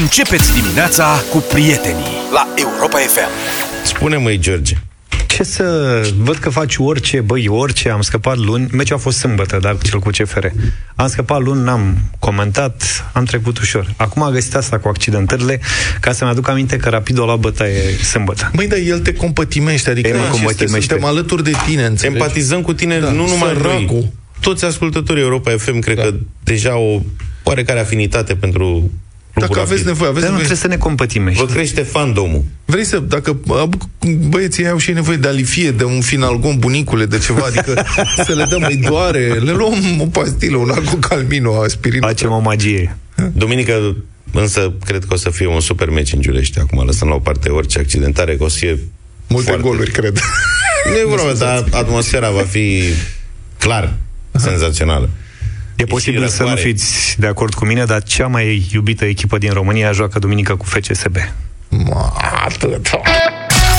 Începeți dimineața cu prietenii la Europa FM. Spune măi, George, Ce să... Văd că faci orice, băi, orice. Am scăpat luni. Meciul a fost sâmbătă, dar cel cu CFR. Am scăpat luni, n-am comentat, am trecut ușor. Acum a găsit asta cu accidentările, ca să-mi aduc aminte că Rapid o la bătaie sâmbătă. Măi, dar el te compătimește, adică El mă și este- compătimește. suntem alături de tine, înțelegi? empatizăm cu tine Da, nu numai săracul. noi. Toți ascultătorii Europa FM cred că deja o oarecare afinitate pentru Dacă clubul aveți Rapid. nevoie, aveți Dar nu nevoie. trebuie să ne compătimești. Vă crește fandomul. Vrei să, dacă a, băieții au și ei nevoie de alifie, de un finalgon bunicule, de ceva, adică să le dăm, îi doare, le luăm o pastilă, un alcocalmin, o aspirină. Facem o magie. Duminică însă cred că o să fie un super meci în Giulești. Acum lăsăm la o parte orice accidentare, că o să fie Multe foarte... goluri, cred. Nu e vorba, dar atmosfera va fi clar senzațională. E posibil și să nu răcoare. fiți de acord cu mine, dar cea mai iubită echipă din România joacă duminică cu FCSB. Ma, atât. Europa FM.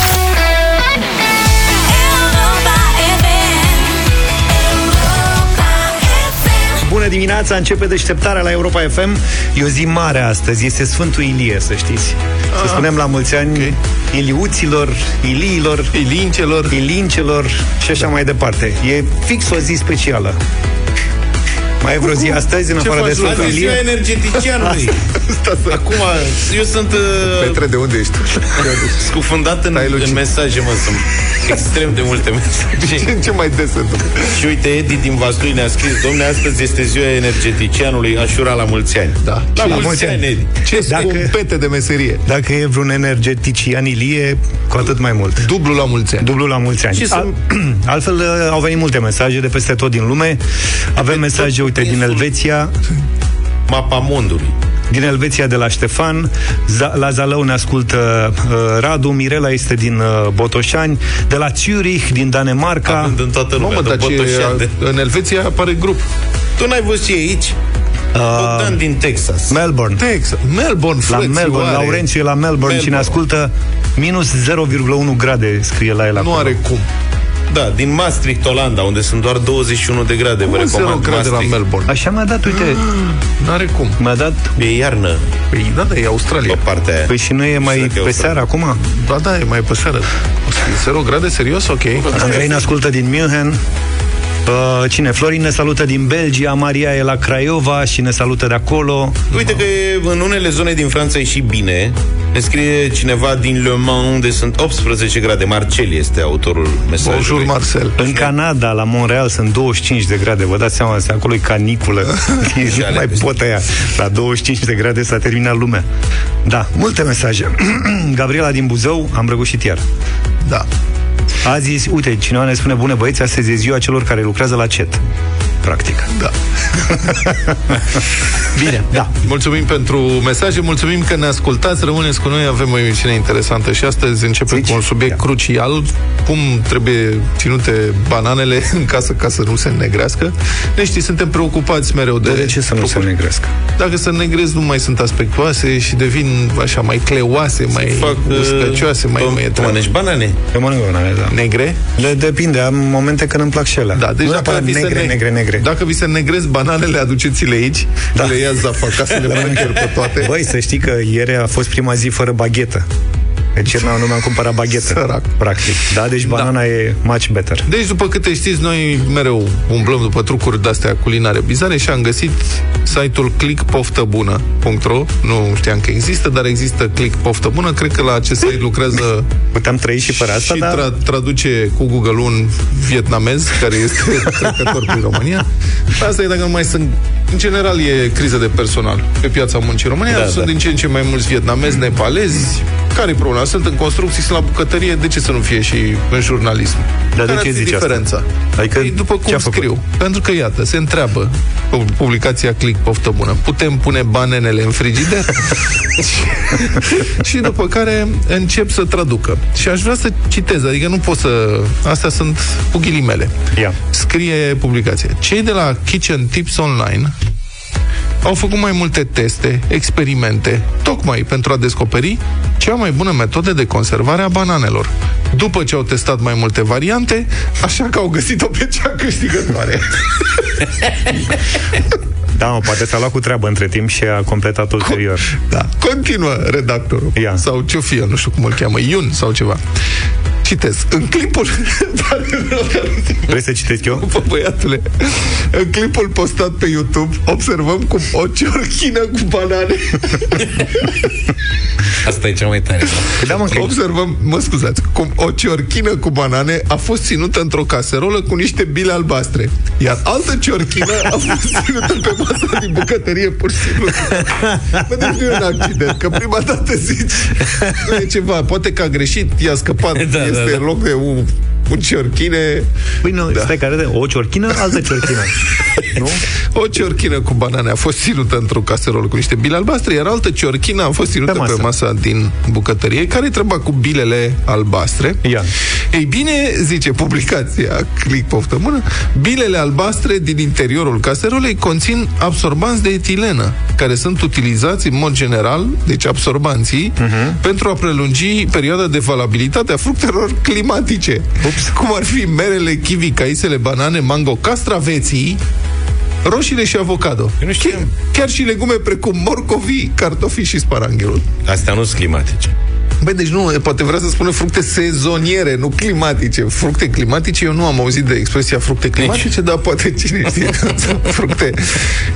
Europa FM. Bună dimineața, începe deșteptarea la Europa FM. E o zi mare astăzi, este Sfântul Ilie, să știți. Să spunem la mulți ani ok. Iliuților, Iliilor, Ilincelor, Ilincelor și așa mai departe. E fix o zi specială. Mai e vreo zi astăzi, în Ce afară de faci, Sfântul Azi e ziua Ilie? energeticianului. Acum, eu sunt uh, Petre, de unde ești? scufundat în, Stai, Luci. în mesaje, mă, sunt extrem de multe mesaje. Ce, ce mai des se întâmplă? Și uite, Edi din Vaslui ne-a scris, domne, astăzi este ziua energeticianului, așura la mulți ani. Da. La Și mulți, ani, Edi. Ce Dacă- scumpete de meserie. Dacă e vreun energetician Ilie, cu atât mai mult. Dublu la mulți ani. Dublu la mulți ani. Și să- altfel, uh, au venit multe mesaje de peste tot din lume. Avem mesaje, uite, din Elveția, Mapa mondului. din Elveția de la Ștefan, Za- la Zalău ne ascultă uh, Radu, Mirela este din uh, Botoșani, de la Zurich, din Danemarca. Având în toată lumea, Mamă, de dar ce, Botoșani, de... în Elveția apare grup. Tu n-ai văzut ce e aici? Bogdan din Texas. Melbourne. Texas, Melbourne, La frățioare. Melbourne, Laurențiu e la Melbourne, și ne Melbourne. ascultă minus 0,1 grade, scrie la el Nu acolo. are cum. Da, din Maastricht, Olanda, unde sunt doar 21 de grade, vă Cum zero recomand grade la Maastricht. Melbourne? Așa mi-a dat, uite, Nu are cum. mi-a dat, E iarnă Păi, da, da, e Australia. pe partea aia. păi și nu e mai dacă e pe o seară acum? Da, da, e mai pe seară. O să fie Zero grade, serios? Ok. Andrei ne ascultă din München. Uh, cine? Florin ne salută din Belgia, Maria e la Craiova și ne salută de acolo. Uite că e, în unele zone din Franța e și bine. Ne scrie cineva din Le Mans, unde sunt 18 grade. Marcel este autorul mesajului. Bonjour, Marcel. În Canada, la Montreal, sunt 25 de grade. Vă dați seama, acolo e caniculă. nu ale mai peste. pot aia. La 25 de grade s-a terminat lumea. Da, multe mesaje. Gabriela din Buzău, am răgușit iar. Da. Azi, uite, cineva ne spune, bune băieți, astăzi e ziua celor care lucrează la CET. Practic. Da. Bine, da. Mulțumim pentru mesaje, mulțumim că ne ascultați, rămâneți cu noi, avem o emisiune interesantă și astăzi începem Zici? cu un subiect Ia. crucial, cum trebuie ținute bananele în casă ca să nu se negrească. Ne știi, suntem preocupați mereu de... De ce să nu se negrească? Dacă se negresc, nu mai sunt aspectoase și devin așa mai cleoase, mai Fac, uh, uscăcioase, mai tu- tu măietrane. mănânci banane? Eu mănânc banane, da. Negre? Le depinde, am momente când îmi plac și ele. Da, deci nu dacă neapărat vi se negre, ne- negre, negre. Dacă vi se negresc bananele, aduceți-le aici, da. le ia zafa ca să le mănâncă el pe toate. Băi, să știi că ieri a fost prima zi fără baghetă. Deci ieri nu mi-am cumpărat baghetă. Sărac. Practic. Da, deci banana e much better. Deci, după câte știți, noi mereu umblăm după trucuri de-astea culinare bizare și am găsit site-ul clickpoftabună.ro Nu știam că există, dar există Click Poftă Bună. Cred că la acest site lucrează Puteam trăi și fără asta, și dar... tra- traduce cu Google un vietnamez care este trecător prin România. Asta e dacă nu mai sunt... În general e criză de personal pe piața muncii în România. Da, sunt da. din ce în ce mai mulți vietnamezi, nepalezi. Care e problema? Sunt în construcții, sunt la bucătărie. De ce să nu fie și în jurnalism? Dar de Care ce ar fi zici asta? diferența? Adică, Păi, după ce a cum făcut? scriu. Pentru că, iată, se întreabă pu- publicația Click Poftă Bună. Putem pune bananele în frigider? și după care încep să traducă. Și aș vrea să citez, adică nu pot să... Astea sunt cu ghilimele. Ia. Scrie publicația. Cei de la Kitchen Tips Online au făcut mai multe teste, experimente, tocmai pentru a descoperi cea mai bună metodă de conservare a bananelor. După ce au testat mai multe variante, așa că au găsit-o pe cea câștigătoare. Da, mă, poate s-a luat cu treabă între timp și a completat ulterior. Da. Continuă redactorul. Ia. Sau ce-o fi, el, nu știu cum îl cheamă, Iun sau ceva. Citez. În clipul... Vrei să citesc eu? Bă, băiatule, în clipul postat pe YouTube observăm cum o ciorchină cu banane Asta e cea mai tare. Păi da, mă, că Observăm, mă scuzați, cum o ciorchină cu banane a fost ținută într-o caserolă cu niște bile albastre. Iar altă ciorchină a fost ținută pe masa din bucătărie pur și simplu. Bă, deci nu e un accident, că prima dată zici, nu e ceva, poate că a greșit, i-a scăpat, Da, da, este da. în loc de un, un ciorchine, Păi nu, da. stai care o ciorchină, altă ciorchină. nu? o ciorchină cu banane a fost ținută într-o caserolă cu niște bile albastre, iar altă ciorchină a fost ținută Pe pe masă. masa din bucătărie, care treba cu bilele albastre. Ia. Ei bine, zice publicația Click poftă mână, bilele albastre din interiorul caserolei conțin absorbanți de etilenă, care sunt utilizați în mod general, deci absorbanții, uh-huh. pentru a prelungi perioada de valabilitate a fructelor climatice. Ups. Cum ar fi merele, kiwi, caisele, banane, mango, castraveții, roșiile și avocado. Eu nu știam. Chiar, chiar și legume precum morcovii, cartofii și sparanghelul. Astea nu sunt climatice. Băi, deci nu, poate vrea să spună fructe sezoniere, nu climatice. Fructe climatice, eu nu am auzit de expresia fructe climatice, dar poate cine știe. fructe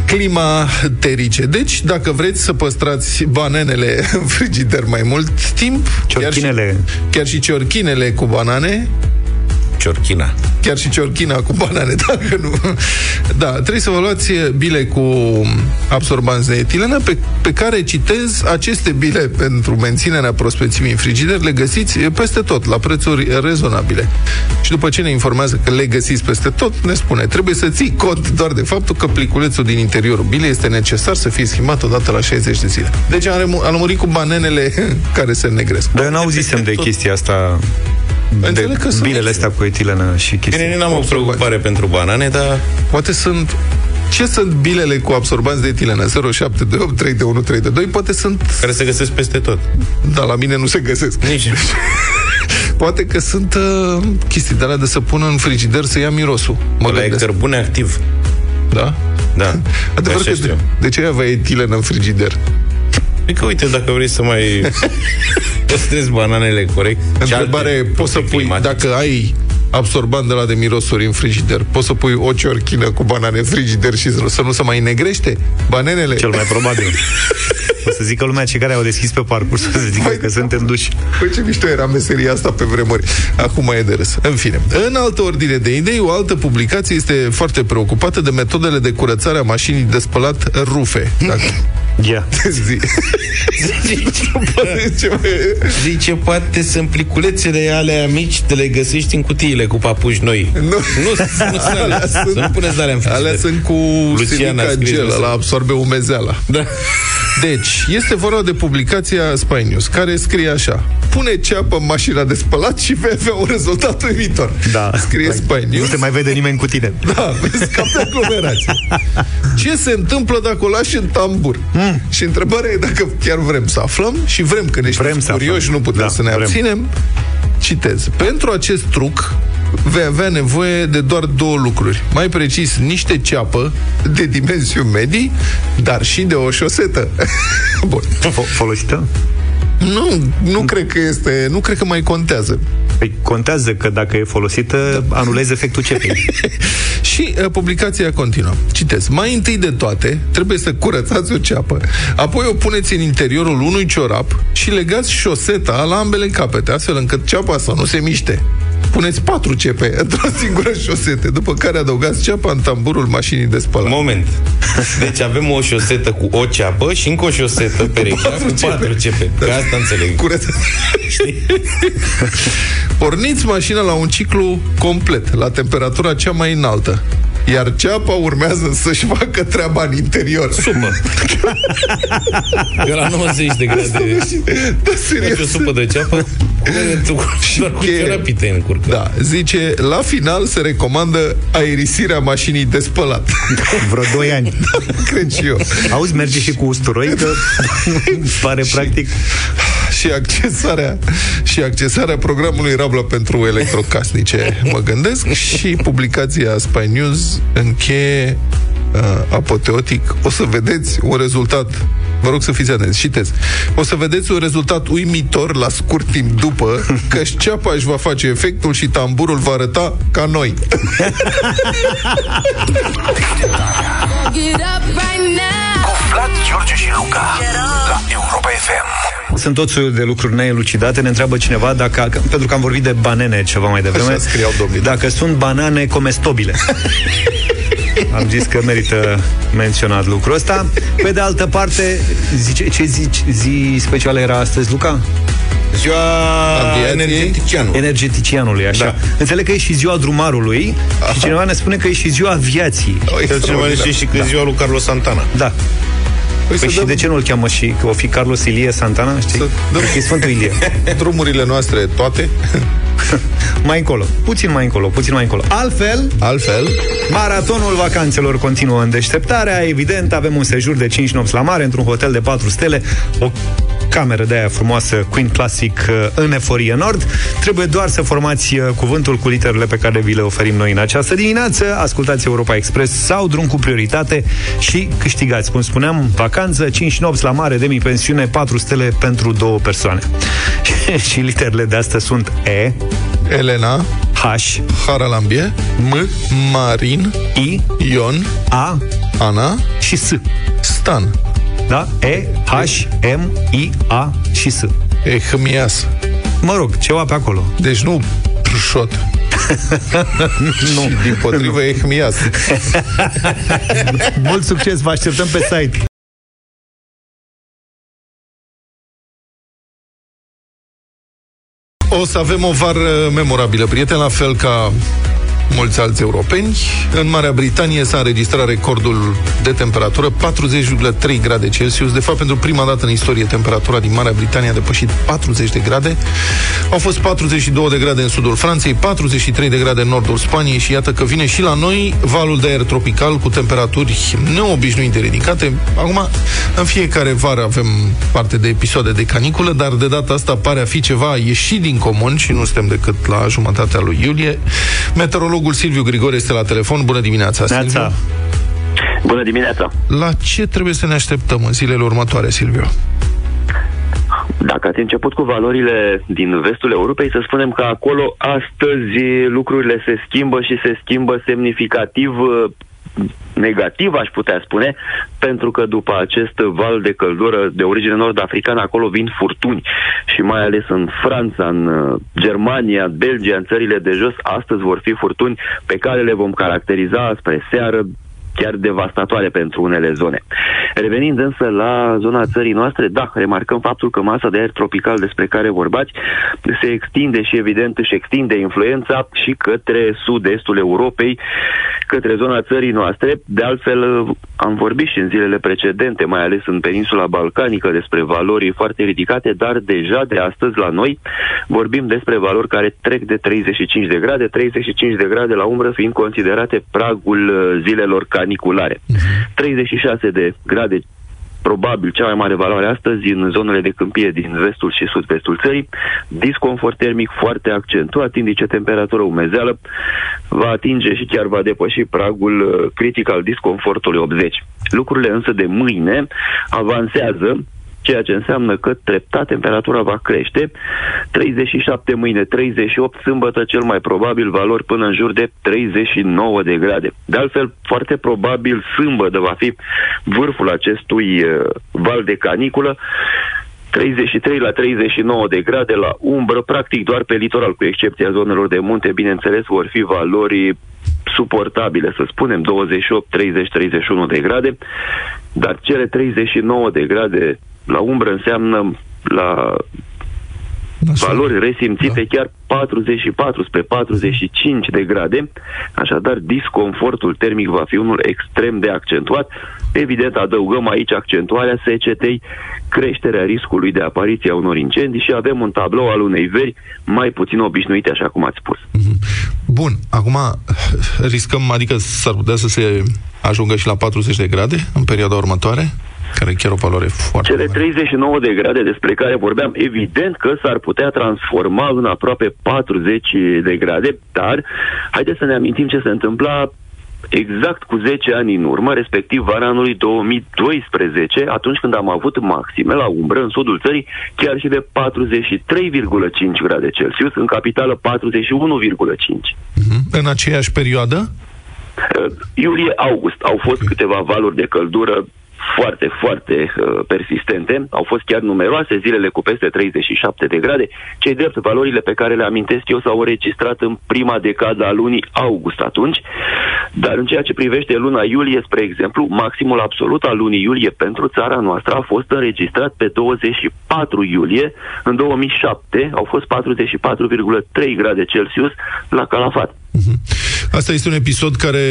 climaterice. Deci, dacă vreți să păstrați bananele în frigider mai mult timp, Ciorchinele. Chiar și, chiar și ciorchinele cu banane, Ciorchina. chiar și ciorchina cu banane, dacă nu. Da, trebuie să vă luați bile cu absorbanți de etilenă pe, pe care citez aceste bile pentru menținerea prospețimii în frigider le găsiți peste tot, la prețuri rezonabile. Și după ce ne informează că le găsiți peste tot, ne spune, trebuie să ții cont doar de faptul că pliculețul din interiorul bilei este necesar să fie schimbat odată la 60 de zile. Deci am, remu- am lămurit cu bananele care se negresc. Dar eu n-auzisem de chestia asta de Înțeleg că sunt- bilele astea cu etilenă și chestii. Bine, n-am o preocupare pentru banane, dar Poate sunt... Ce sunt bilele cu absorbanți de etilenă? 0728 32132 Poate sunt... care se găsesc peste tot. Da, la mine nu se găsesc. Nici. Poate că sunt uh, chestii de alea de să pună în frigider să ia mirosul. Mă Ăla e gândesc. cărbune activ. Da? Da. Adevăr Așa că știu. de, de ce avea etilenă în frigider? Adică, uite, dacă vrei să mai păstrezi bananele corect. și Întrebare, alte poți să fructe pui, climatice. dacă ai absorbant de la de mirosuri în frigider, poți să pui o ciorchină cu banane în frigider și să să nu se mai negrește? Bananele? Cel mai probabil. O să zică lumea cei care au deschis pe parcurs, o să zică Păi, că sunt în duș. Păi ce mișto era meseria asta pe vremuri. Acum e de râs. În fine. În altă ordine de idei, o altă publicație este foarte preocupată de metodele de curățare a mașinii de spălat rufe. Dacă... Ia. Zi. Poate ce mai- Zice, poate sunt pliculețele alea mici, te le găsești în cutiile cu papuși noi. Nu. Nu, nu sunt alea. Alea Să sunt- nu puneți de alea în frigider. Alea sunt cu Luciana silica scrie gel, lăsă. la absorbe umezeala. Da. Deci, este vorba de publicația Spy News, care scrie așa. Pune ceapă în mașina de spălat și vei avea un rezultat uimitor. Da. Scrie Spy Nu News. te mai vede nimeni cu tine. Da, scapi de aglomerație. Ce se întâmplă dacă o lași în tambur? Mm. Și întrebarea e dacă chiar vrem să aflăm și vrem, că ne Vrem știm să curioși, aflăm. nu putem Da, să ne vrem. abținem. Citez. Pentru acest truc vei avea nevoie de doar două lucruri. Mai precis, niște ceapă de dimensiuni medii, dar și de o șosetă. Bun. Fo- folosită? Nu, nu cred că este, nu cred că mai contează. Păi contează că dacă e folosită, anulezi efectul cepei. Și uh, publicația continuă. Citez. Mai întâi de toate, trebuie să curățați o ceapă. Apoi o puneți în interiorul unui ciorap și legați șoseta la ambele capete, astfel încât ceapa să nu se miște. Puneți patru cepe într-o singură șosete, după care adăugați ceapa în tamburul mașinii de spălat. Moment. Deci avem o șosetă cu o ceapă și încă o șosetă perechea cu patru cepe. Că asta înțeleg. Curățați. Porniți mașina la un ciclu complet, la temperatura cea mai înaltă. Iar ceapa urmează să-și facă treaba în interior. Supă. Eu la 90 de grade Da, faci serios. o supă de ceapă doar cu cheie. ciorapii te încurcă. Da, zice, la final se recomandă aerisirea mașinii de spălat. Vreo 2 ani. Cred și eu. Auzi, merge și cu usturoi, că pare practic... și accesarea și accesarea programului Rabla pentru electrocasnice, mă gândesc, și publicația Spy News încheie uh, apoteotic, o să vedeți un rezultat Vă rog să fiți atenți, citesc. O să vedeți un rezultat uimitor la scurt timp după că șceapa își va face efectul și tamburul va arăta ca noi. Get up right now. Cu Vlad, George și Luca La Europa FM Sunt tot soiul de lucruri neelucidate. Ne întreabă cineva dacă, pentru că am vorbit de banane ceva mai devreme, Așa scriau domnii. dacă sunt banane comestobile. Am zis că merită menționat lucrul ăsta. Pe de altă parte, zice, ce zici, zi specială era astăzi, Luca? Ziua Aviației. energeticianului. Energeticianului, așa. Da. Înțeleg că e și ziua drumarului și cineva ne spune că e și ziua aviației. Cel cineva ne știe și că ziua lui Carlos Santana. Da. Păi Păi să și dăm de ce nu-l cheamă și că o fi Carlos Ilie Santana, știi? Să dăm- Că e Sfântul Ilie. drumurile noastre toate, Mai încolo, puțin mai încolo, puțin mai încolo. Altfel, altfel, Maratonul vacanțelor continuă în deșteptarea. Evident, avem un sejur de 5 nopți la mare într-un hotel de 4 stele, o cameră de aia frumoasă, Queen Classic, uh, în Eforie Nord. Trebuie doar să formați uh, cuvântul cu literele pe care vi le oferim noi în această dimineață. Ascultați Europa Express sau drum cu prioritate și câștigați, cum spuneam, vacanță, 5 nopți la mare, demi-pensiune, 4 stele pentru două persoane. și literele de astea sunt E, Elena, H, Haralambie, M, Marin, I, Ion, A Ana, și S. Stan, Da? E, H, M, I, A și S. Ehmias. Mă rog, ceva pe acolo. Deci nu prșot. nu. Și din potrivă Ehmias. Mult succes, vă așteptăm pe site. O să avem o vară memorabilă, prieten, la fel ca mulți alți europeni. În Marea Britanie s-a înregistrat recordul de temperatură 40,3 grade Celsius. De fapt, pentru prima dată în istorie, temperatura din Marea Britanie a depășit 40 de grade. Au fost 42 de grade în sudul Franței, 43 de grade în nordul Spaniei și iată că vine și la noi valul de aer tropical cu temperaturi neobișnuit de ridicate. Acum, în fiecare vară avem parte de episoade de caniculă, dar de data asta pare a fi ceva ieșit din comun și nu suntem decât la jumătatea lui iulie. Meteorologul Silviu Grigore este la telefon. Bună dimineața, Silviu. Neața. Bună dimineața! La ce trebuie să ne așteptăm în zilele următoare, Silviu? Dacă ați început cu valorile din vestul Europei, să spunem că acolo astăzi lucrurile se schimbă și se schimbă semnificativ uh, negativ, aș putea spune, pentru că după acest val de căldură de origine nord-africană, acolo vin furtuni. Și mai ales în Franța, în uh, Germania, Belgia, în țările de jos, astăzi vor fi furtuni pe care le vom caracteriza spre seară chiar devastatoare pentru unele zone. Revenind însă la zona țării noastre, da, remarcăm faptul că masa de aer tropical despre care vorbați se extinde și evident își extinde influența și către sud-estul Europei, către zona țării noastre. De altfel, am vorbit și în zilele precedente, mai ales în peninsula balcanică, despre valori foarte ridicate, dar deja de astăzi la noi vorbim despre valori care trec de 35 de grade, 35 de grade la umbră fiind considerate pragul uh, zilelor caniculare. 36 de grade probabil cea mai mare valoare astăzi în zonele de câmpie din vestul și sud-vestul țării. Disconfort termic foarte accentuat, indice temperatură umezeală, va atinge și chiar va depăși pragul uh, critic al disconfortului 80. Lucrurile însă de mâine avansează ceea ce înseamnă că treptat temperatura va crește. 37 mâine, 38 sâmbătă, cel mai probabil valori până în jur de 39 de grade. De altfel, foarte probabil sâmbătă va fi vârful acestui uh, val de caniculă. 33 la 39 de grade la umbră, practic doar pe litoral, cu excepția zonelor de munte, bineînțeles, vor fi valori suportabile, să spunem, 28, 30, 31 de grade, dar cele 39 de grade la umbră înseamnă la Așa. valori resimțite da. chiar 44 spre 45 de grade, așadar disconfortul termic va fi unul extrem de accentuat. Evident, adăugăm aici accentuarea secetei, creșterea riscului de apariție a unor incendii și avem un tablou al unei veri mai puțin obișnuite, așa cum ați spus. Bun, acum riscăm, adică s-ar putea să se ajungă și la 40 de grade în perioada următoare? Care e chiar o valoare foarte Cele mare. 39 de grade despre care vorbeam, evident că s-ar putea transforma în aproape 40 de grade, dar haideți să ne amintim ce se întâmpla exact cu 10 ani în urmă, respectiv vara anului 2012, atunci când am avut maxime la umbră în sudul țării, chiar și de 43,5 grade Celsius, în capitală 41,5. Mhm. În aceeași perioadă? Uh, Iulie-august au fost câteva valuri de căldură foarte, foarte uh, persistente. Au fost chiar numeroase zilele cu peste 37 de grade. Cei drept, valorile pe care le amintesc eu s-au înregistrat în prima decadă a lunii august atunci, dar în ceea ce privește luna iulie, spre exemplu, maximul absolut al lunii iulie pentru țara noastră a fost înregistrat pe 24 iulie. În 2007 au fost 44,3 grade Celsius la Calafat. Asta este un episod care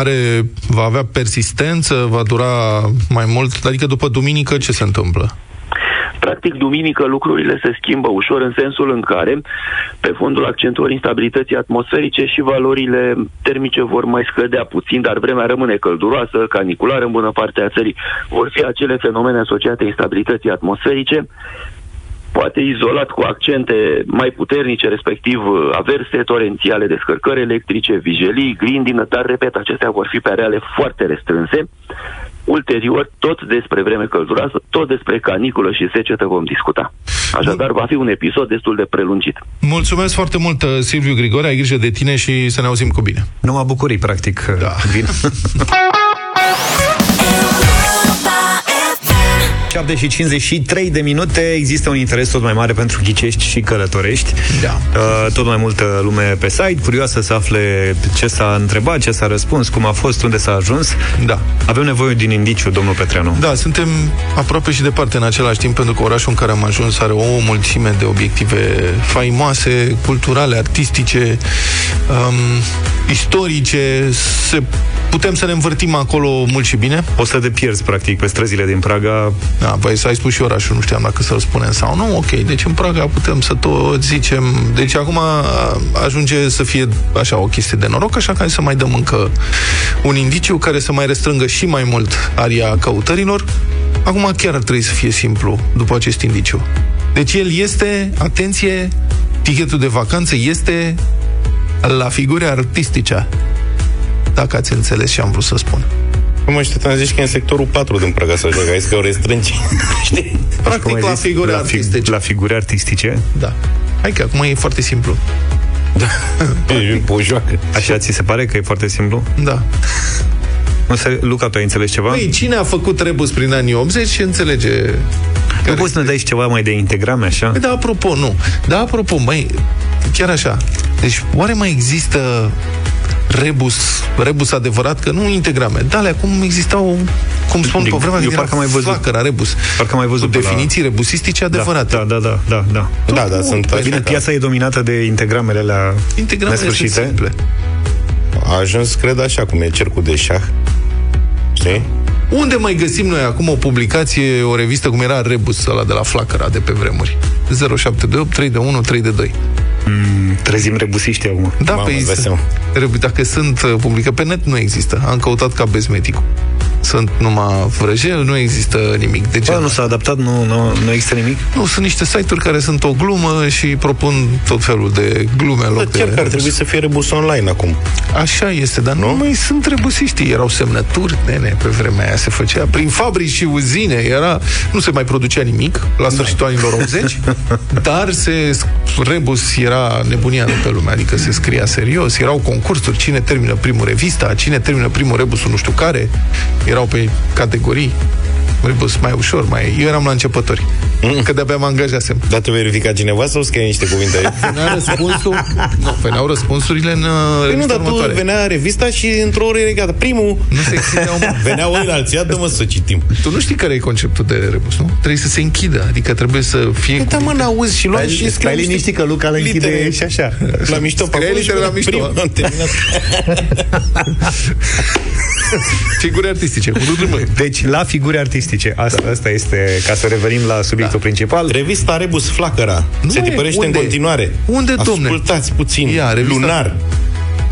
are, va avea persistență, va dura mai mult, adică după duminică ce se întâmplă? Practic, duminică lucrurile se schimbă ușor în sensul în care, pe fondul accentuării instabilității atmosferice și valorile termice vor mai scădea puțin, dar vremea rămâne călduroasă, caniculară în bună parte a țării. Vor fi acele fenomene asociate instabilității atmosferice, poate izolat cu accente mai puternice, respectiv uh, averse, torențiale, descărcări electrice, vijelii, grindină, dar, repet, acestea vor fi pe areale foarte restrânse. Ulterior, tot despre vreme călduroasă, tot despre caniculă și secetă vom discuta. Așadar, va fi un episod destul de prelungit. Mulțumesc foarte mult, uh, Silviu Grigore, ai grijă de tine și să ne auzim cu bine. Numai bucurii, practic, da. vin. 7 și 53 de minute. Există un interes tot mai mare pentru ghicești și călătorești. Da. uh, Tot mai multă lume pe site Curioasă să afle ce s-a întrebat Ce s-a răspuns, cum a fost, unde s-a ajuns. Da. Avem nevoie din indiciu, domnul Petreanu. Da, suntem aproape și departe în același timp, pentru că orașul în care am ajuns are o mulțime de obiective faimoase, culturale, artistice, um, istorice. Se, putem să ne învârtim acolo mult și bine. O să te pierzi, practic, pe străzile din Praga Da, păi să ai spus și orașul, nu știam dacă să-l spunem sau nu. Ok, deci în Praga putem să tot zicem. Deci acum a- ajunge să fie așa o chestie de noroc, așa că hai să mai dăm încă un indiciu care să mai restrângă și mai mult aria căutărilor. Acum chiar ar trebui să fie simplu după acest indiciu. Deci el este, atenție, tichetul de vacanță este la figuri artistice. Dacă ați înțeles ce am vrut să spun. Nu mă știu, zici că e în sectorul 4 din Praga să joacă, ai zis că o restrângi. Știi? Practic Cum ai la zis? figuri la, artistice. la figuri artistice Da. Hai că acum e foarte simplu. E o joacă. Așa ți se pare că e foarte simplu? Da. Nu se... Luca, tu ai înțeles ceva? Păi, cine a făcut rebus prin anii 80 și înțelege... nu care poți să ne dai și ceva mai de integrame, așa? Păi, da, apropo, nu. Da, apropo, mai chiar așa. Deci, oare mai există rebus, rebus adevărat? Că nu integrame. Da, alea cum existau, cum spun Eu- pe vremea eu când parcă era am mai văzut. flacăra, rebus. Parcă am mai văzut Cu pe la- definiții rebusistice adevărate. Da, da, da, da, da. Da, da, sunt Bine, așa. piața e dominată de integramele alea Integramele sunt nesfârșite. simple. A ajuns, cred, așa, cum e cercul de șah. Știi? Unde mai găsim noi acum o publicație, o revistă cum era Rebus ăla de la Flacăra de pe vremuri? 0728 3 de 1 3 de 2. Trezim rebusiștii acum. Da, Mamă, pe îți dai seama. dacă sunt uh, publică pe net, nu există. Am căutat ca bezmeticul. Sunt numai vrăjel, nu există nimic de Bă, genul. nu s-a adaptat, nu, nu, nu există nimic? Nu, sunt niște site-uri care sunt o glumă și propun tot felul de glume în Bă, loc de... chiar că ar trebui să fie rebus online acum. Așa este, dar nu, Nu? mai sunt rebusiști. Erau semnături, nene, pe vremea aia se făcea. Prin fabrici și uzine era... Nu se mai producea nimic la sfârșitul anilor 80, dar se, rebus era nebunia de pe lume, adică se scria serios, erau concursuri, cine termină primul revista, cine termină primul rebusul nu știu care, erau pe categorii. Rebus mai ușor, mai... Eu eram la începători, mm. că de-abia mă angajasem. Dar te verifica cineva sau scrie niște cuvinte aici? Venea răspunsul... nu, veneau răspunsurile în uh, Păi nu, revista dar tu următoare. venea revista și într-o oră regată. Primul, Nu se extindeau veneau ăi alții, ia dă-mă să citim. Tu nu știi care e conceptul de rebus, nu? Trebuie să se închidă, adică trebuie să fie... Păi da, mă, n-auzi și luați și Stai liniștit că Luca le închide litere. și așa. La mișto, pe Scrie acolo litere și la mișto. primul, am terminat. Figuri artistice, cu râmă. Deci, la figuri artistice. Asta, asta este, ca să revenim la subiectul Da. principal. Revista Rebus Flacăra Nu se e, tipărește unde? în continuare. Unde, domne? Ascultați puțin. Ia, revista- Lunar.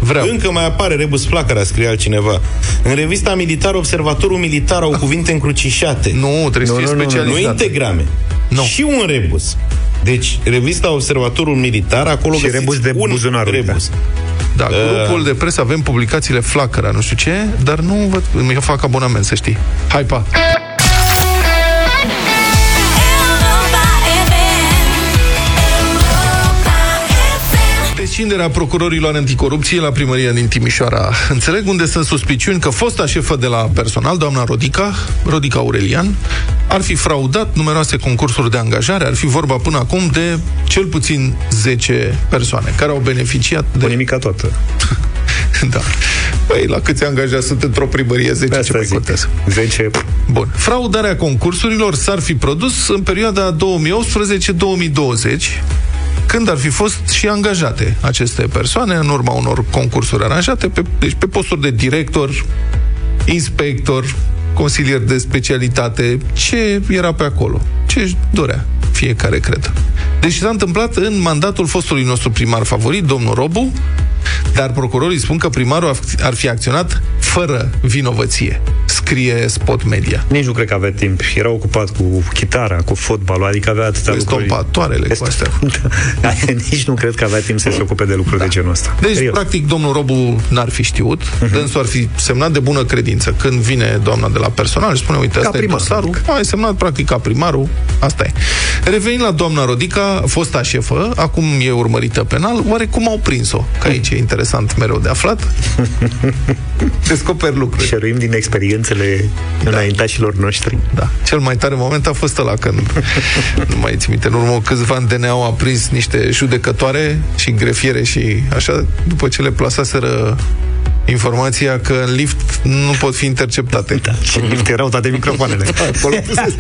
Vreau. Încă mai apare rebus flacăra, scrie altcineva. În revista militar, observatorul militar au cuvinte încrucișate. Nu, trebuie să Nu, fie nu, nu, nu. Nu specializat. integrame. Nu. Și un rebus. Deci, revista Observatorul Militar, acolo Și găsiți rebus de un buzunar, uite. rebus. Da, grupul de presă avem publicațiile Flacăra, nu știu ce, dar nu văd, mi fac abonament, să știi. Hai, pa! Descinderea procurorilor anticorupție la primăria din Timișoara. Înțeleg unde sunt suspiciuni că fosta șefă de la personal, doamna Rodica, Rodica Aurelian, ar fi fraudat numeroase concursuri de angajare, ar fi vorba până acum de cel puțin 10 persoane care au beneficiat O de nimica toată. da. Păi, la câți angajați sunt într-o primărie? 10 ce Asta mai zic. contează? 10. Bun. Fraudarea concursurilor s-ar fi produs în perioada 2018-2020, când ar fi fost și angajate aceste persoane în urma unor concursuri aranjate, pe, deci pe posturi de director, inspector, consilier de specialitate, ce era pe acolo, ce își dorea fiecare, cred. Deci s-a întâmplat în mandatul fostului nostru primar favorit, domnul Robu, dar procurorii spun că primarul ar- ar fi acționat fără vinovăție, scrie Spot Media. Nici nu cred că avea timp. Era ocupat cu chitara, cu fotbalul, adică avea atâtea Cu lucruri. estompatoarele, cu astea. Da, Nici nu cred că avea timp să se ocupe de lucruri de genul ăsta. Deci, Serios. practic, domnul Robu n-ar fi știut, uh-huh. dânsul ar fi semnat de bună credință. Când vine doamna de la personal și spune, uite, asta e primar, dosarul, adică. ai semnat practic ca primarul, asta e. Revenind la doamna Rodica, fosta șefă, acum e urmărită penal, oare cum au prins-o? Că aici e interesant mereu de aflat. Descoperi lucruri. Șeruim din experiențele da. înaintașilor noștri. Da. Cel mai tare moment a fost ăla când, nu mai ți minte, în urmă cu câțiva ani DNA-ul a prins niște judecătoare și grefiere și așa, după ce le plasaseră informația că în lift nu pot fi interceptate. Da. Și în lift erau toate microfoanele. Acolo pusese-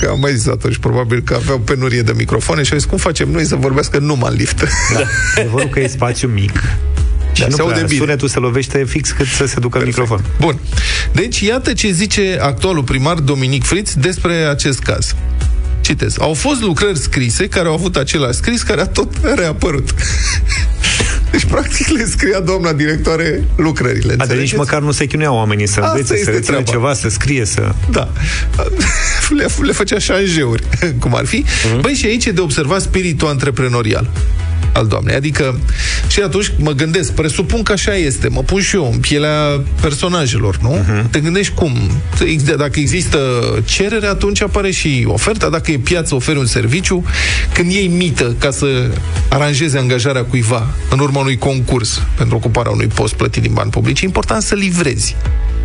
că am mai zis atunci, probabil că aveau penurie de microfoane și au zis, cum facem noi să vorbească numai în lift? Da. Adevărul că e spațiu mic. Și Da, nu se aude prea, bine. sunetul se lovește fix cât să se ducă Perfect. microfon. Bun. Deci, iată ce zice actualul primar Dominic Fritz despre acest caz. Citez. Au fost lucrări scrise care au avut același scris care a tot reapărut. Deci, practic, le scria doamna directoare lucrările. Adică nici înțelegeți? măcar nu se chinuiau oamenii să Asta învețe, să este rețină treaba. ceva, să scrie, să... Da. Le, le făcea șanjeuri, cum ar fi. Mhm. Mm-hmm. Băi, și aici e de observat spiritul antreprenorial al doamnei. Adică, și atunci mă gândesc, presupun că așa este, mă pun și eu în pielea personajelor, nu? Mhm. Uh-huh. Te gândești cum? Dacă există cerere, atunci apare și oferta. Dacă e piață, oferi un serviciu. Când iei mită ca să aranjeze angajarea cuiva în urma unui concurs pentru ocuparea unui post plătit din bani publici, e important să livrezi.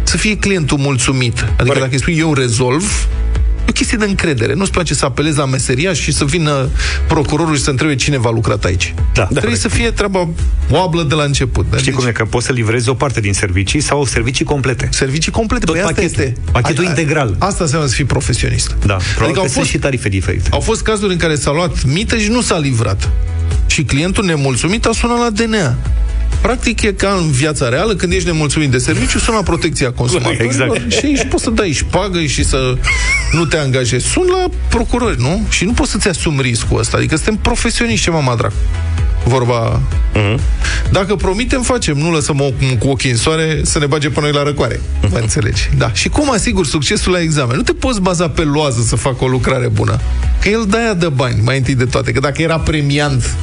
Să fie clientul mulțumit. Adică Corect. dacă îi spui eu rezolv, E o chestie de încredere. Nu-ți place să apelezi la meseria și să vină procurorul și să întrebe cine va lucrat aici. Da. Trebuie Da. să fie treaba oablă de la început. Dar Știi deci, cum e? Că poți să livrezi o parte din servicii sau servicii complete. Servicii complete. Tot Păi asta pachetul. este. Pachetul A- a- integral. Asta înseamnă să fii profesionist. Da, probabil Adică că au sunt fost, și tarife diferite. au fost cazuri în care s-a luat mită și nu s-a livrat. Și clientul nemulțumit a sunat la DNA. Practic e ca în viața reală, când ești nemulțumit de serviciu, sună la protecția consumatorilor Exact. și aici poți să dai șpagă și să nu te angajezi. Sun la procurori, nu? Și nu poți să-ți asumi riscul ăsta. Adică suntem profesioniști, ce mă madrac. Vorba... Mhm. Dacă promitem, facem. Nu lăsăm o, cu ochii în soare să ne bage pe noi la răcoare. Mă înțelegi? Da. Și cum asigur succesul la examen? Nu te poți baza pe loază să facă o lucrare bună. Că el de-aia dă bani, mai întâi de toate. Că dacă era premiant,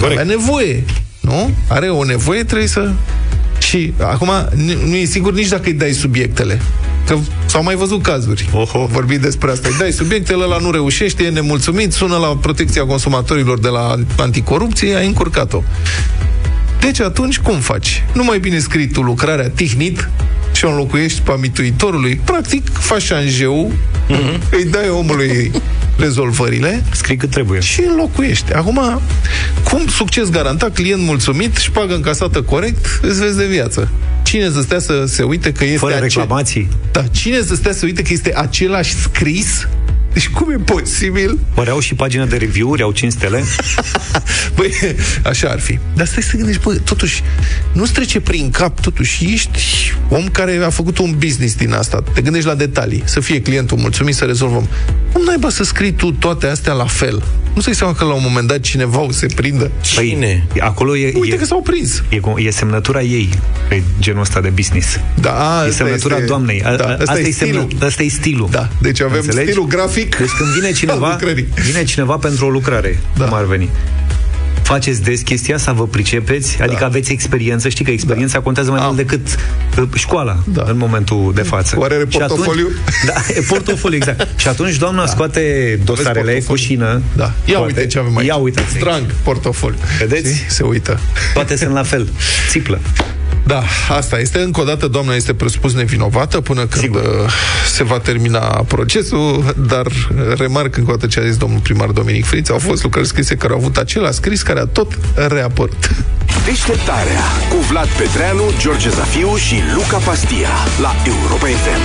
Corect. avea nevoie. Nu? Are o nevoie, trebuie să... Și acum nu- nu e sigur nici dacă îi dai subiectele. Că s-au mai văzut cazuri. Oho. Vorbim despre asta. Îi dai subiectele, ăla nu reușește, e nemulțumit, sună la protecția consumatorilor de la anticorupție, ai încurcat-o. Deci atunci cum faci? Nu mai bine scrii tu lucrarea tihnit și o înlocuiești pe amituitorului. Practic, faci șanjeu, îi dai omului rezolvările Scrii cât trebuie. și înlocuiește. Acum, cum succes garantat, client mulțumit, și pagă încasată corect, îți vezi de viață. Cine să stea să se uite că este Fără ace- reclamații. Da, cine să stea să uite că este același scris? Deci cum e posibil? Oare au și pagină de review-uri, au 5 stele? Băi, așa ar fi. Dar stai să te gândești, bă, totuși, nu-ți trece prin cap, totuși, ești om care a făcut un business din asta. Te gândești la detalii, să fie clientul mulțumit, să rezolvăm. Cum naiba să scrii tu toate astea la fel? Nu să-i seama că la un moment dat cineva o se prindă? Cine? Acolo e, Uite e, că s-au prins. e, cu- e semnătura ei pe genul ăsta de business. Da, asta e semnătura este, doamnei. A- Da, a- asta, e stilul. semnă- asta e stilul. Da, deci avem Înțelegi? stilul grafic. Deci când vine al cineva, lucrării. vine cineva pentru o lucrare, Da. cum ar veni. Faceți des chestia asta, vă pricepeți? Adică aveți experiență, știi că experiența contează mai Am. mult decât uh, școala Da. în momentul de față. Oare are Și atunci- portofoliu? Da, e portofoliu, exact. Și atunci doamna scoate dosarele cu portofoliu? șină. Da. Ia toate. uite ce avem aici. Ia uitați. Drag, portofoliu. Vedeți? Știi? Se uită. Toate sunt la fel. Țiplă. Da, asta este. Încă o dată, doamna este presupus nevinovată până când Sigur. uh, se va termina procesul, dar uh, remarc încă o dată ce a zis domnul primar Dominic Friț, au fost lucrări scrise care au avut același scris care a tot reapărut. Deșteptarea cu Vlad Petreanu, George Zafiu și Luca Pastia la Europa FM.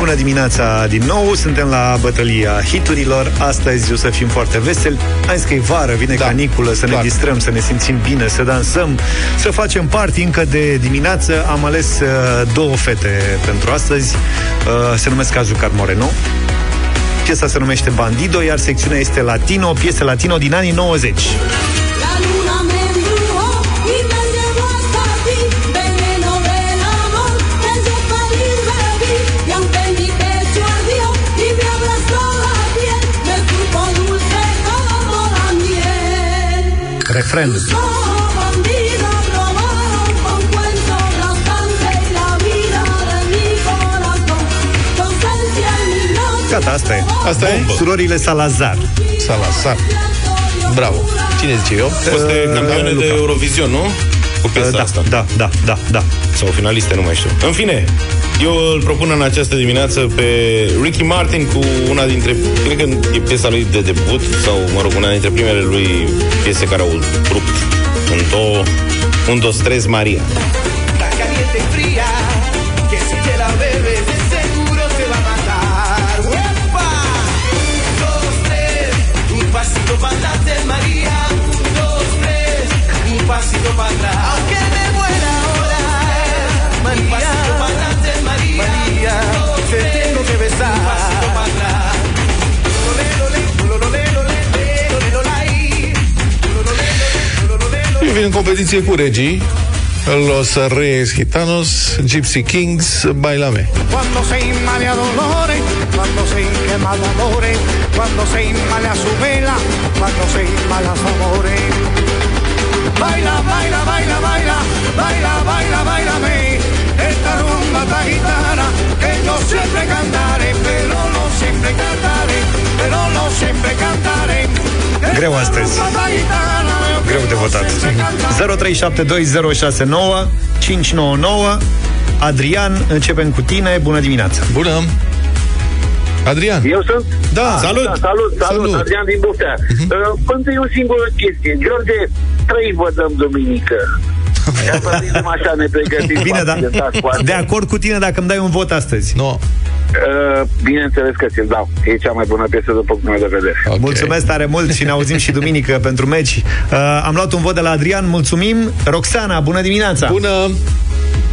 Bună dimineața din nou, suntem la bătălia hiturilor. Astăzi o să fim foarte veseli. Hai că e vară, vine Da, da, caniculă, să clar. ne distrăm, să ne simțim bine, să dansăm, să facem party încă de dimineață. Am ales uh, două fete pentru astăzi. Uh, se numesc Azucar Moreno. Piesa se numește Bandido, iar secțiunea este Latino, piese Latino din anii 90. Noche. Gata, asta e. Asta e? Surorile Salazar. Salazar. Bravo. Cine zice eu? Foste campioane de Luca. Eurovision, nu? Cu piesa da, asta. da, da, da, da. Sau finaliste, nu mai știu. În fine, eu îl propun în această dimineață pe Ricky Martin cu una dintre, cred că e piesa lui de debut, sau, mă rog, una dintre primele lui piese care au rupt în două, un, dos, tres, Maria. În competiție cu regii, Los Reyes Gitanos, Gypsy Kings, Bailame. Cuando se inmala dolores, cuando se quema de amores, cuando se inmala su vela, cuando se inmala su amores. Baila, baila, baila, baila, baila, baila, bailame. Esta rumba tan gitana que yo siempre cantaré, pero no siempre cantaré, pero no siempre cantaré. Greu Esta astăzi. rumba tan gitana, yo Greu de no votat. siempre cantaré. 0372069599 Adrian, începem cu tine. Bună dimineața. Bună! Adrian! Eu sunt? Da! Salut! Da, salut, salut, Salut. Adrian din Buftea. Uh, Întâi o singură chestie. George, trei vă dăm duminică. Ca să vedem așa ne pregătim. Bine, da. Foarte, foarte. De acord cu tine dacă îmi dai un vot astăzi. No. Uh, bineînțeles că ți-l dau. E cea mai bună piesă după punctul meu de vedere. Ok. Mulțumesc tare mult și ne auzim și duminică pentru meci. Uh, am luat un vot de la Adrian, mulțumim. Roxana, bună dimineața! Bună!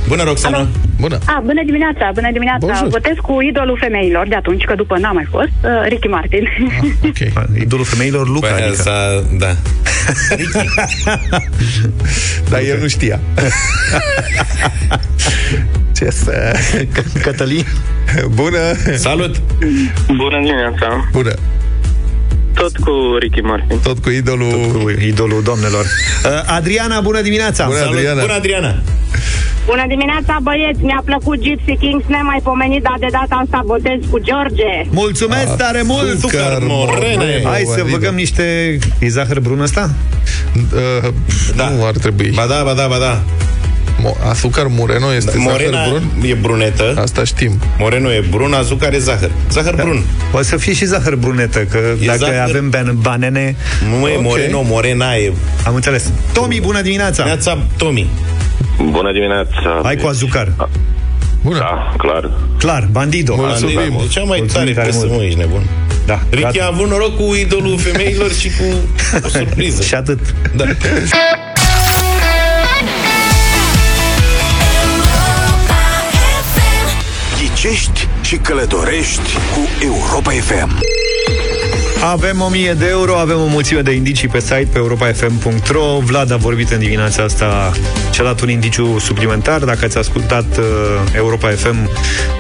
Bună, Roxana! Bună! A, bună dimineața, bună dimineața. Bonjour. Votez cu idolul femeilor de atunci, că după n-a mai fost, uh, Ricky Martin. Ok. Idolul femeilor, Luca, Păi, adică. sa, da. Dar el nu știa. Ce să... Cătălin. Bună! Salut! Bună dimineața. Bună! Tot cu Ricky Martin. Tot cu idolul... Cu idolul domnilor. Uh, Adriana, bună dimineața! Bună, Salut! Adriana. Bună, Adriana! Bună dimineața, băieți! Mi-a plăcut Gypsy Kings, nemaipomenit, dar de data asta votez cu George. Mulțumesc tare mult! Azúcar Morene. Hai să Adică, băgăm niște... E zahăr brun ăsta? Uh, Da. Nu ar trebui. Ba da, ba da, ba da. Mo- Azucar Moreno este Morena zahăr brun? e brunetă. Asta știm. Moreno e brun, azucar e zahăr. Zahăr brun. O să fie și zahăr brunetă, că E dacă zahăr- avem ban- banene... Nu e Ok. moreno, morena e. Am înțeles. Tomi, bună dimineața! Neața Tomi. Bună dimineața. Hai cu azucar. Bună! Da, clar. Clar, bandido. Mulțumim. E cea mai Mulțumim tare tare piesă, mult. mă, ești nebun. Da, Ricky gata. a avut noroc cu idolul femeilor și cu o surpriză. Și atât. Da. Ghicești și călătorești cu Europa FM. Avem 1000 de euro, avem o mulțime de indicii pe site, pe europafm.ro. Vlad a vorbit în dimineața asta și a dat un indiciu suplimentar. Dacă ați ascultat uh, Europa FM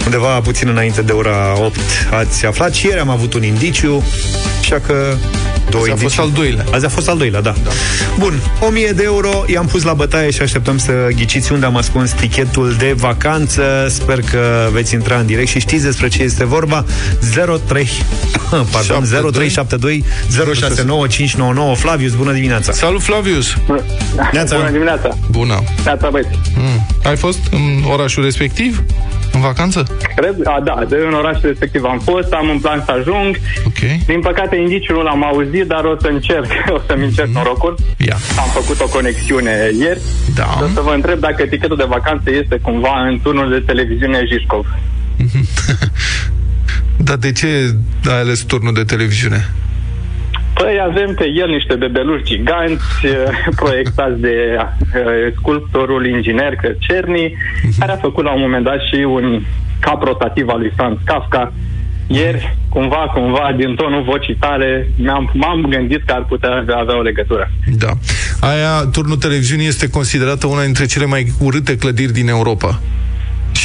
undeva puțin înainte de ora 8, ați aflat. Și ieri am avut un indiciu, așa că două Azi a indicii. fost al doilea. Azi a fost al doilea, da. da. Bun, 1000 de euro i-am pus la bătaie și așteptăm să ghiciți unde am ascuns tichetul de vacanță. Sper că veți intra în direct și știți despre ce este vorba. 03 pardon, 0372 069599 Flavius, bună dimineața. Salut, Flavius! Neața. Bună dimineața! Bună! Neața, băieți! Mm. Ai fost în orașul respectiv? În vacanță? Cred, a, da, de în orașul respectiv am fost, am în plan să ajung. Ok. Din păcate, indiciul nu l-am auzit, dar o să încerc, o să-mi încerc norocul. Ia. Am făcut o conexiune ieri. Da. O să vă întreb dacă tichetul de vacanță este cumva în turnul de televiziune Jișcov. Dar de ce ai ales turnul de televiziune? Păi avem pe el niște bebeluși giganți eh, proiectați de eh, sculptorul inginer Cărcerni, care a făcut la un moment dat și un cap rotativ al lui Franz Kafka. Ieri, cumva, cumva, din tonul vocii tale, m-am, m-am gândit că ar putea avea o legătură. Da. Aia, turnul televiziunii este considerată una dintre cele mai urâte clădiri din Europa.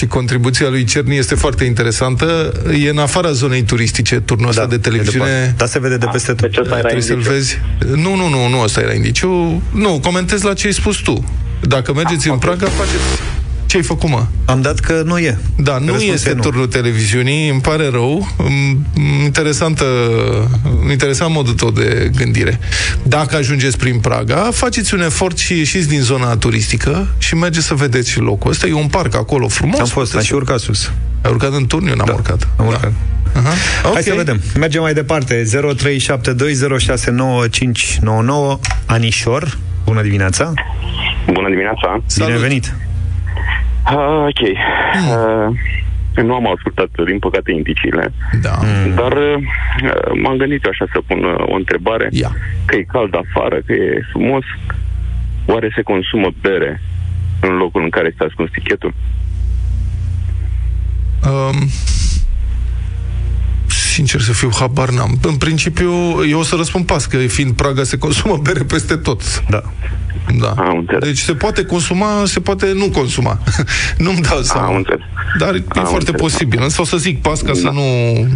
Și contribuția lui Cerni este foarte interesantă. E în afara zonei turistice turnul ăsta de televiziune. Da, se vede de peste tot. Deci ăsta era Trebuie să-l indiciu. vezi. Nu, nu, nu, nu ăsta era indiciu. Nu, comentez la ce ai spus tu. Dacă mergeți în Praga, faceți... Ce ai făcut, mă? Am dat că nu e. Da, nu Răspunsul este e nu. turnul televiziunii, îmi pare rău. Mm, Interesantă, interesant modul tău de gândire. Dacă ajungeți prin Praga, faceți un efort și ieșiți din zona turistică și mergeți să vedeți și locul ăsta. E un parc acolo frumos. Am fost, am Puteți- și urcat sus. Ai urcat în turn? Eu n-am Da, urcat. Am urcat. Aha. Hai Ok. să vedem. Mergem mai departe. 0372069599 Anișor, bună dimineața. Bună dimineața! Bine venit. Uh, ok. Uh, nu am ascultat, din păcate, indiciile, Da. dar uh, m-am gândit eu așa să pun uh, o întrebare. Ia. Că e cald afară, că e frumos. Oare se consumă bere în locul în care este ascuns tichetul? Um, sincer să fiu, habar n-am. În principiu, eu o să răspund pas, că fiind Praga se consumă bere peste tot. Da. Da. Am înțeles. Deci se poate consuma, se poate nu consuma. Nu-mi dau seama. Am înțeles. Dar e Am foarte înțeles. posibil. Însă o să zic pas ca să Da. nu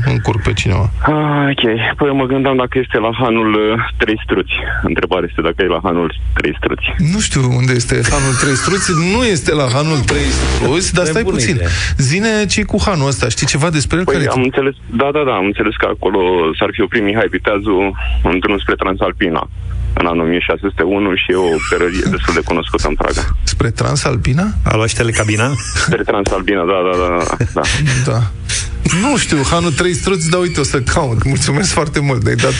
încurc pe cineva. Ah, ok. Păi eu mă gândeam dacă este la hanul uh, Trei Struți. Întrebarea este dacă e la hanul Trei Struți. Nu știu unde este Hanul Trei Struți. Nu este la Hanul Trei Struți, dar E stai bună puțin. idee. Zine ce cu Hanul ăsta. Știi ceva despre el? Păi care am înțeles, da, da, da, am înțeles că acolo s-ar fi oprit Mihai Viteazu în drumul spre Transalpina în anul 1601 și e o perărie destul de cunoscută în Praga. Spre Transalpina? A luat și telecabina? Spre Transalpina, da, da, da, da, da. Da. Nu știu, Hanul Trei Struți, dar uite, o să caut. Mulțumesc foarte mult. Ne-ai dat,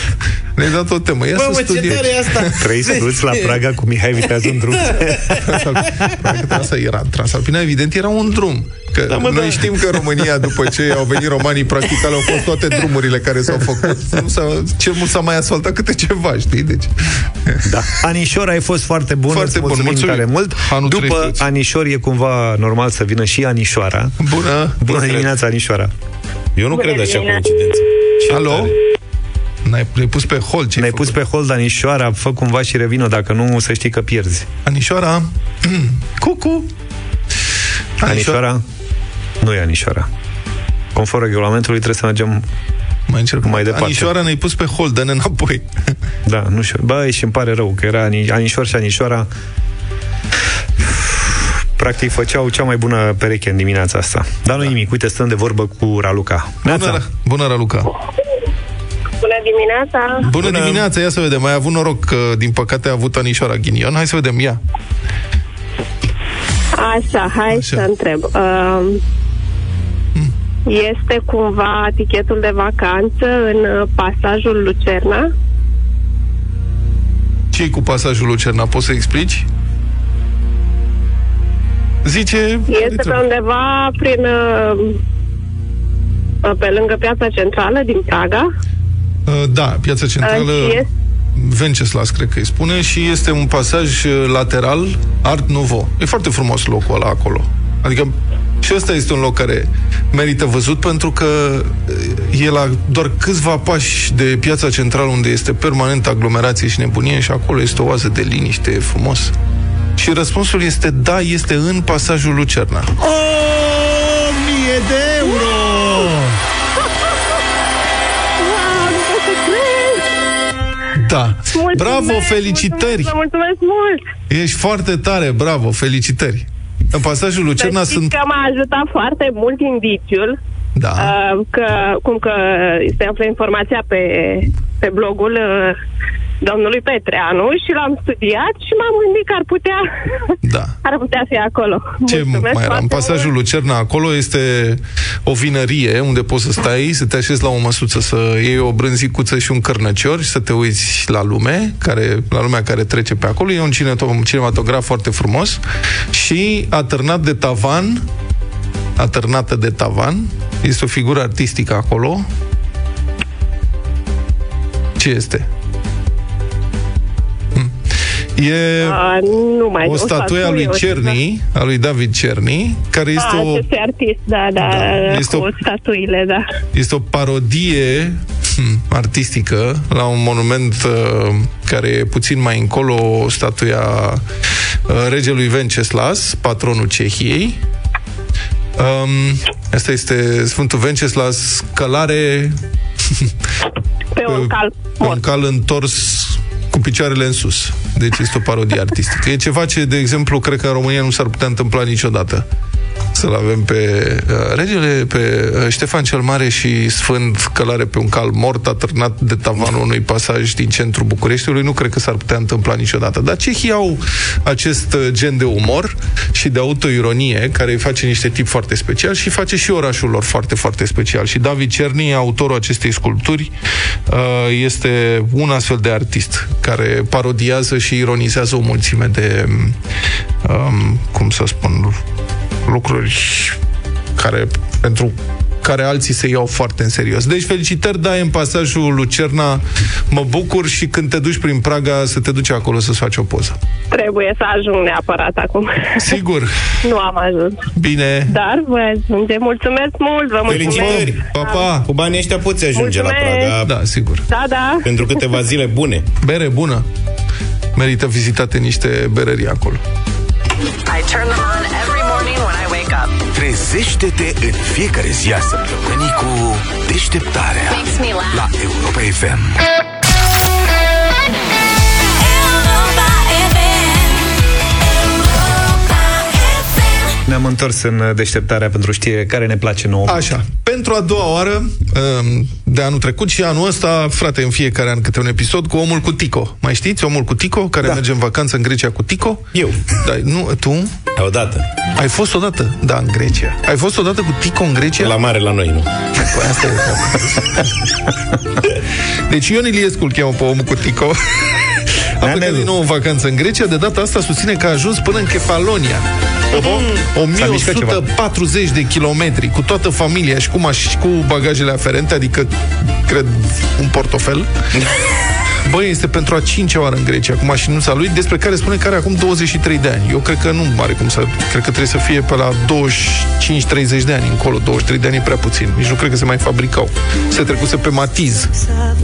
ne-ai dat o temă. Ia să studiem. asta? Trei struți la Praga cu Mihai Viteazu în drum. Transalpina, Transa era, Transalpina, evident, era un drum. Că da, mă, noi da. știm că România, după ce au venit romanii, practic, alea au fost toate drumurile care s-au făcut. Nu s-a, cel mult s-a mai asfaltat câte ceva, știi? Deci, Da. Anișor, ai fost foarte bun. Foarte îți bun, mulțumim mulțumim. tare mult. Anul După 300. Anișor e cumva normal să vină și Anișoara. bună! Bună dimineața, Anișoara. Eu nu Bună cred așa dimineața. coincidență. Ce Alo? tare. N-ai, ne-ai pus pe hold ce Ne-ai pus pe hold Anișoara, fă cumva și revină, dacă nu, să știi că pierzi. Anișoara? Cucu! Anișoara? Nu e Anișoara. Conform regulamentului trebuie să mergem Mai încerc. Mai departe. Anișoara ne-ai pus pe hold, dă-ne înapoi. Da, nu știu. Bă, și îmi pare rău că era Ani- Anișor și Anișoara practic făceau cea mai bună pereche în dimineața asta. Dar nu nimic, uite, stăm de vorbă cu Raluca. Neața. Bună, bună Raluca! Bună dimineața! Bună, Bună. dimineața, ia să vedem. Ai avut noroc că, din păcate, a avut Anișoara ghinion. Hai să vedem, ia. Așa, hai Așa. să întreb. Uh, este cumva tichetul de vacanță în uh, pasajul Lucerna? ce cu pasajul Lucerna? Poți să explici? Zice... Este pe undeva prin... Uh, pe lângă piața centrală din Praga. Uh, Da, piața centrală Uh, și este- Venceslas, cred că îi spune, și este un pasaj uh, lateral Art Nouveau. E foarte frumos locul ăla acolo. Adică Și ăsta este un loc care merită văzut pentru că e la doar câțiva pași de piața centrală unde este permanent aglomerație și nebunie și acolo este o oază de liniște, e frumos. Și răspunsul este da, este în pasajul Lucerna. O mie de euro! Da. Mulțumesc, Bravo, felicitări! Mulțumesc, vă mulțumesc mult! Ești foarte tare, bravo, felicitări! În pasajul Lucerna Să știți sunt... că m-a ajutat foarte mult indiciul Da. uh, că, cum că se află informația pe, pe blogul uh, domnului Petreanu și l-am studiat și m-am gândit că ar putea, Da. ar putea fi acolo. Ce Mulțumesc mai era? În foarte pasajul mult. Lucerna acolo este o vinărie unde poți să stai, să te așezi la o măsuță, să iei o brânzicuță și un cărnăcior și să te uiți la lume, care, la lumea care trece pe acolo. E un cineto- un cinematograf foarte frumos și atârnat de tavan, atârnată de tavan, este o figură artistică acolo. Ce este? Hm. E A, nu mai o statuie a lui o- Cerny, a lui David Cerny, care este a, o, acestui artist, da, da, Da, da este cu o- statuile, da. este o parodie hm, artistică la un monument uh, care e puțin mai încolo, statuia uh, regelui Venceslas, patronul Cehiei. Um, asta este Sfântul Venceslas, călare Pe un cal pe un cal întors cu picioarele în sus. Deci este o parodie artistică. E ceva ce, de exemplu, cred că în România nu s-ar putea întâmpla niciodată. Să-l avem pe uh, regele, pe uh, Ștefan cel Mare și Sfânt călare pe un cal mort atârnat de tavanul unui pasaj din centrul Bucureștiului. Nu cred că s-ar putea întâmpla niciodată. Dar cehii au acest uh, gen de umor și de autoironie care îi face niște tip foarte special și face și orașul lor foarte, foarte special. Și David Cerny, autorul acestei sculpturi, uh, este un astfel de artist care parodiază și ironizează o mulțime de, um, cum să spun, lucruri care pentru care alții se iau foarte în serios. Deci felicitări, dai în pasajul Lucerna, mă bucur și când te duci prin Praga să te duci acolo să-ți faci o poză. Trebuie să ajung neapărat acum. Sigur. nu am ajuns. Bine. Dar voi ajunge. Mulțumesc mult, vă mulțumesc. Felicitări! Pa, pa! Cu banii ăștia poți ajunge Mulțumesc. la Praga Da, sigur. Da, da. pentru câteva zile bune. Bere bună. Merită vizitate niște berării acolo. I turn them on Trezește-te în fiecare zi a săptămânii cu deșteptarea Makes me laugh. la Europa FM. Ne-am întors în deșteptarea pentru știre care ne place nouă. Așa. Pentru a doua oară um, de anul trecut și anul ăsta, frate, în fiecare an câte un episod cu omul cu Tico. Mai știți? Omul cu Tico, care da. merge în vacanță în Grecia cu Tico? Eu. Da, nu, tu? Odată. Ai fost odată? Da, în Grecia. Ai fost odată cu Tico în Grecia? La mare la noi, nu. Păi asta e. deci Ion Iliescu îl cheamă pe omul cu Tico. A plecat Neanelu. din nou în vacanță în Grecia, de data asta susține că a ajuns până în Kefalonia. S-a mișcat ceva. 1140 de kilometri cu toată familia și cu, maș- și cu bagajele aferente, adică, cred, un portofel. Băi, este pentru a cincea oară în Grecia cu mașinuța lui, despre care spune că are acum 23 de ani. Eu cred că nu are cum să... Cred că trebuie să fie pe la 25-30 de ani încolo. 23 de ani e prea puțin. Nici nu cred că se mai fabricau. Se trecuse pe Matiz.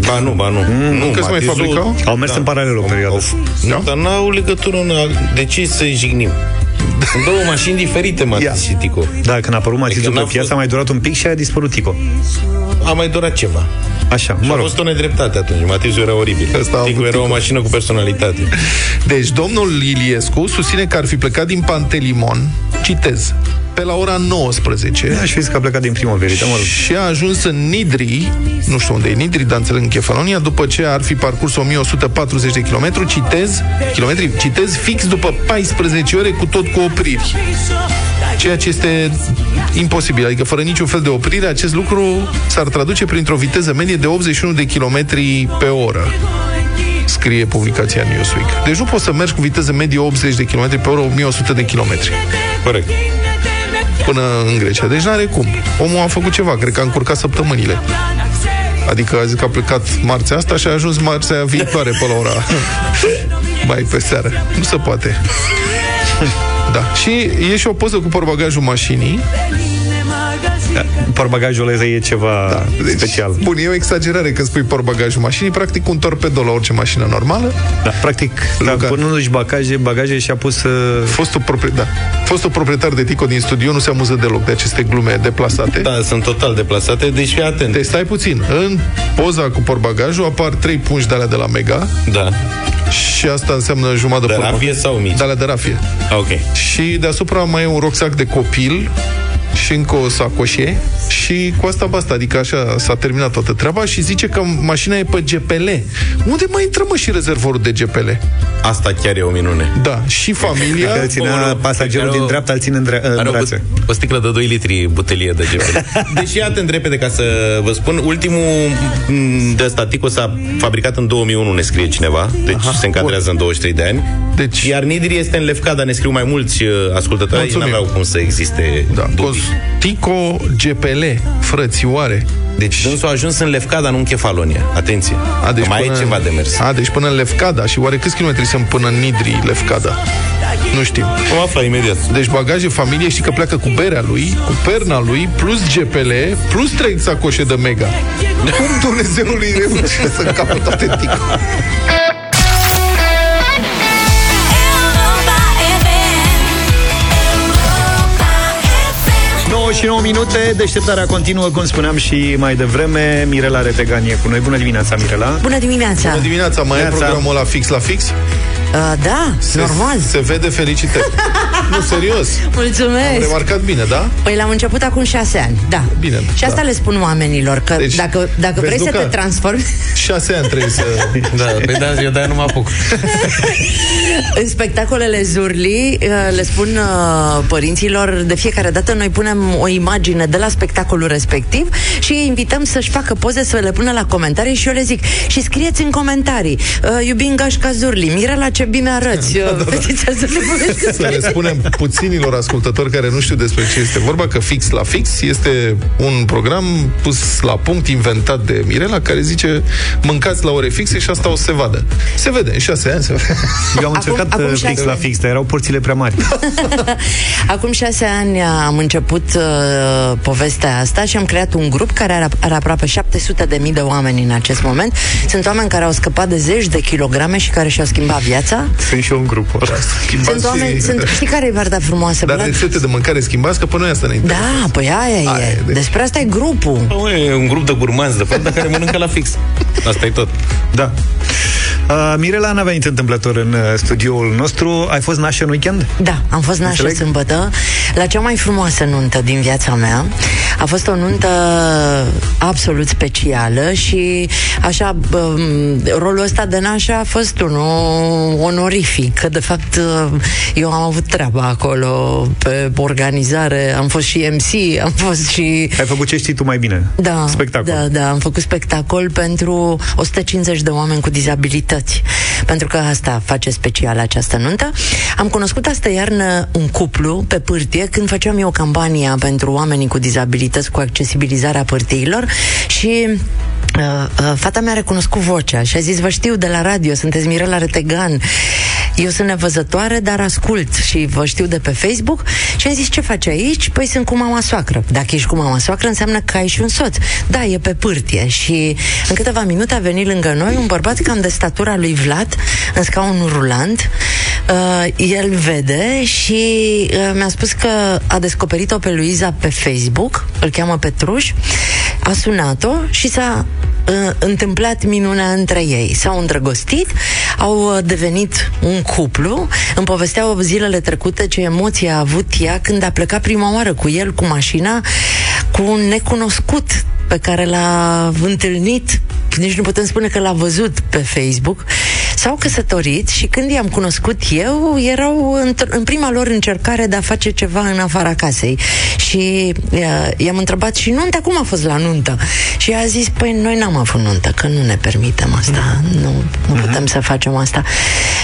Ba nu, ba nu. Mm, nu, că se mai Matizul- fabricau? Au mers în paralel o perioadă. Da? Dar n-au legătură în... De ce să-i jignim? Sunt două mașini diferite, Matiz Ia. și Tico. Da, când a apărut Matizul Adică pe n-a piață, fost- a mai durat un pic și a dispărut Tico. A mai durat ceva. Așa, Și mă a rog. fost o nedreptate atunci. Matizul era oribil. Ăsta a Tico avut era o Tico. mașină cu personalitate. Deci, domnul Iliescu susține că ar fi plecat din Pantelimon, citez, pe la ora 19 Aș fi zis că a plecat din primăverită, mă rog. și a ajuns în Nidri, nu știu unde e Nidri, dar înțeleg în Kefalonia, după ce ar fi parcurs 1140 de kilometri, citez, kilometri, citez, fix după 14 ore cu tot cu opriri. Ceea ce este imposibil, adică fără niciun fel de oprire, acest lucru s-ar traduce printr-o viteză medie de 81 de kilometri pe oră scrie publicația Newsweek. Deci nu poți să mergi cu viteză medie 80 de km pe oră, 1100 de km Corect. până în Grecia. Deci n-are cum. Omul a făcut ceva, cred că a încurcat săptămânile. Adică a zis că a plecat marțea asta și a ajuns marțea viitoare pe la ora mai pe seară. Nu se poate. Da. Și e și o poză cu porbagajul mașinii. Porbagajul ăla e ceva da, deci, special. Bun, e o exagerare când spui porbagajul mașinii, practic un torpedo la orice mașină normală. Da, practic, da, punându-și bagaje, bagaje și-a pus... Uh... Fostul, proprie, da. Fostul proprietar de Tico din studio nu se amuză deloc de aceste glume deplasate. Da, sunt total deplasate, deci fii atent. Deci stai puțin. În poza cu porbagajul apar trei pungi de alea de la Mega. Da. Și asta înseamnă jumătate De de rafie sau mici? De alea de rafie. Ah, Ok. Și deasupra mai e un rucsac de copil și încă o sacoșe și cu asta basta, adică așa s-a terminat toată treaba și zice că mașina e pe GPL. Unde mai intră mă și rezervorul de GPL? Asta chiar e o minune. Da, și familia... Că îl ținea Omul pasagerul care din o- dreapta, îl ține în, dre- în Are o, brațe. bu- o sticlă de 2 litri butelie de GPL. Deci ia atent repede ca să vă spun. Ultimul m, de statico s-a fabricat în 2001, ne scrie cineva. Deci Aha, se încadrează în 23 de ani. Deci- Iar Nidri este în Lefcada, ne scriu mai mulți uh, ascultători. Ei Mulțumim. n-aveau cum să existe Da, dubii. Tico GPL, frățioare. Deci dânsul a ajuns în Lefcada, nu în Chefalonia. Atenție. A, deci Că mai până e ceva de mers. A, deci până în Lefcada. Și oare câți kilometri sunt până în Nidri, Lefcada? Nu știm. Vom afla imediat. Deci bagaje familie și că pleacă cu berea lui, cu perna lui, plus GPL, plus trei sacoșe de mega. Cum Dumnezeului reușește să încapă toate tico? și 9 minute, deșteptarea continuă, cum spuneam și mai devreme. Mirela Reteganie cu noi. Bună dimineața, Mirela! Bună dimineața! Bună dimineața, mai e Dimineața. programul la fix la fix? Uh, da, Se, normal. Se vede felicitări. nu, serios. Am Mulțumesc! remarcat bine, da? Păi l-am început acum șase ani, da. Bine, Și asta da. le spun oamenilor, că Deci, dacă, dacă vezi, vrei să Luca? te transformi Șase ani trebuie să... Da, pe da, eu de-aia nu mă apuc. în spectacolele Zurli, uh, le spun uh, părinților, de fiecare dată noi punem o imagine de la spectacolul respectiv și îi invităm să-și facă poze, să le pună la comentarii și eu le zic, și scrieți în comentarii, uh, iubim Gașca Zurli, Mirela ce bine arăți, uh, fetița Zurli vorbește Să le spunem puținilor ascultători care nu știu despre ce este vorba, că Fix la Fix este un program pus la punct, inventat de Mirela, care zice mâncați la ore fixe și asta o să se vadă. Se vede, în șase ani se vede. Eu am Acum- încercat acum uh, șase fix la ani. fix, dar erau porțile prea mari. Acum șase ani am început uh, povestea asta și am creat un grup care are, are aproape 700 de mii de oameni în acest moment. Sunt oameni care au scăpat de zeci de kilograme și care și-au schimbat viața. Sunt și eu în grupul ăla. Sunt oameni, sunt, știi care e partea frumoasă? Dar Vlad? rețete de mâncare schimbați, că pe noi asta ne interesează. Da, păi aia, Aia aia e, e. deci- Despre asta e grupul. Bă, E un grup de gurmanzi, de fapt, dar care mănâncă la fix. Asta e tot. Da. Uh, Mirela n-a venit întâmplător în uh, studioul nostru. Ai fost nașă în weekend? Da, am fost nașă Înțeleg. sâmbătă la cea mai frumoasă nuntă din viața mea. A fost o nuntă absolut specială și așa um, rolul ăsta de nașă a fost unul onorific, că de fapt eu am avut treaba acolo pe organizare, am fost și MC, am fost și Ai făcut ce știi tu mai bine. da, Spectacol. Da, da, am făcut spectacol pentru 150 de oameni cu dizabilități. Pentru că asta face special această nuntă. Am cunoscut astă iarnă un cuplu pe pârtie când făceam eu campania pentru oamenii cu dizabilități cu accesibilizarea pârtiilor și Uh, uh, fata mea a recunoscut vocea și a zis, vă știu de la radio, sunteți Mirela Retegan. Eu sunt nevăzătoare, dar ascult și vă știu de pe Facebook și am zis, ce faci aici? Păi sunt cu mama soacră. Dacă ești cu mama soacră, înseamnă că ai și un soț. Da, e pe pârtie și în câteva minute a venit lângă noi un bărbat cam de statura lui Vlad, în scaunul rulant. Uh, el vede și uh, mi-a spus că a descoperit-o pe Luiza pe Facebook, îl cheamă Petruș, a sunat-o și s-a uh, întâmplat minunea între ei. S-au îndrăgostit, au uh, devenit un cuplu, îmi povesteau zilele trecute ce emoție a avut ea când a plecat prima oară cu el, cu mașina, cu un necunoscut pe care l-a întâlnit, nici nu putem spune că l-a văzut pe Facebook, s-au căsătorit și când i-am cunoscut eu, erau într- în prima lor încercare de a face ceva în afara casei. Și uh, i-am întrebat și nunta, cum a fost la nuntă? Și ea a zis, păi noi n-am avut nuntă, că nu ne permitem asta, nu, nu putem să facem asta.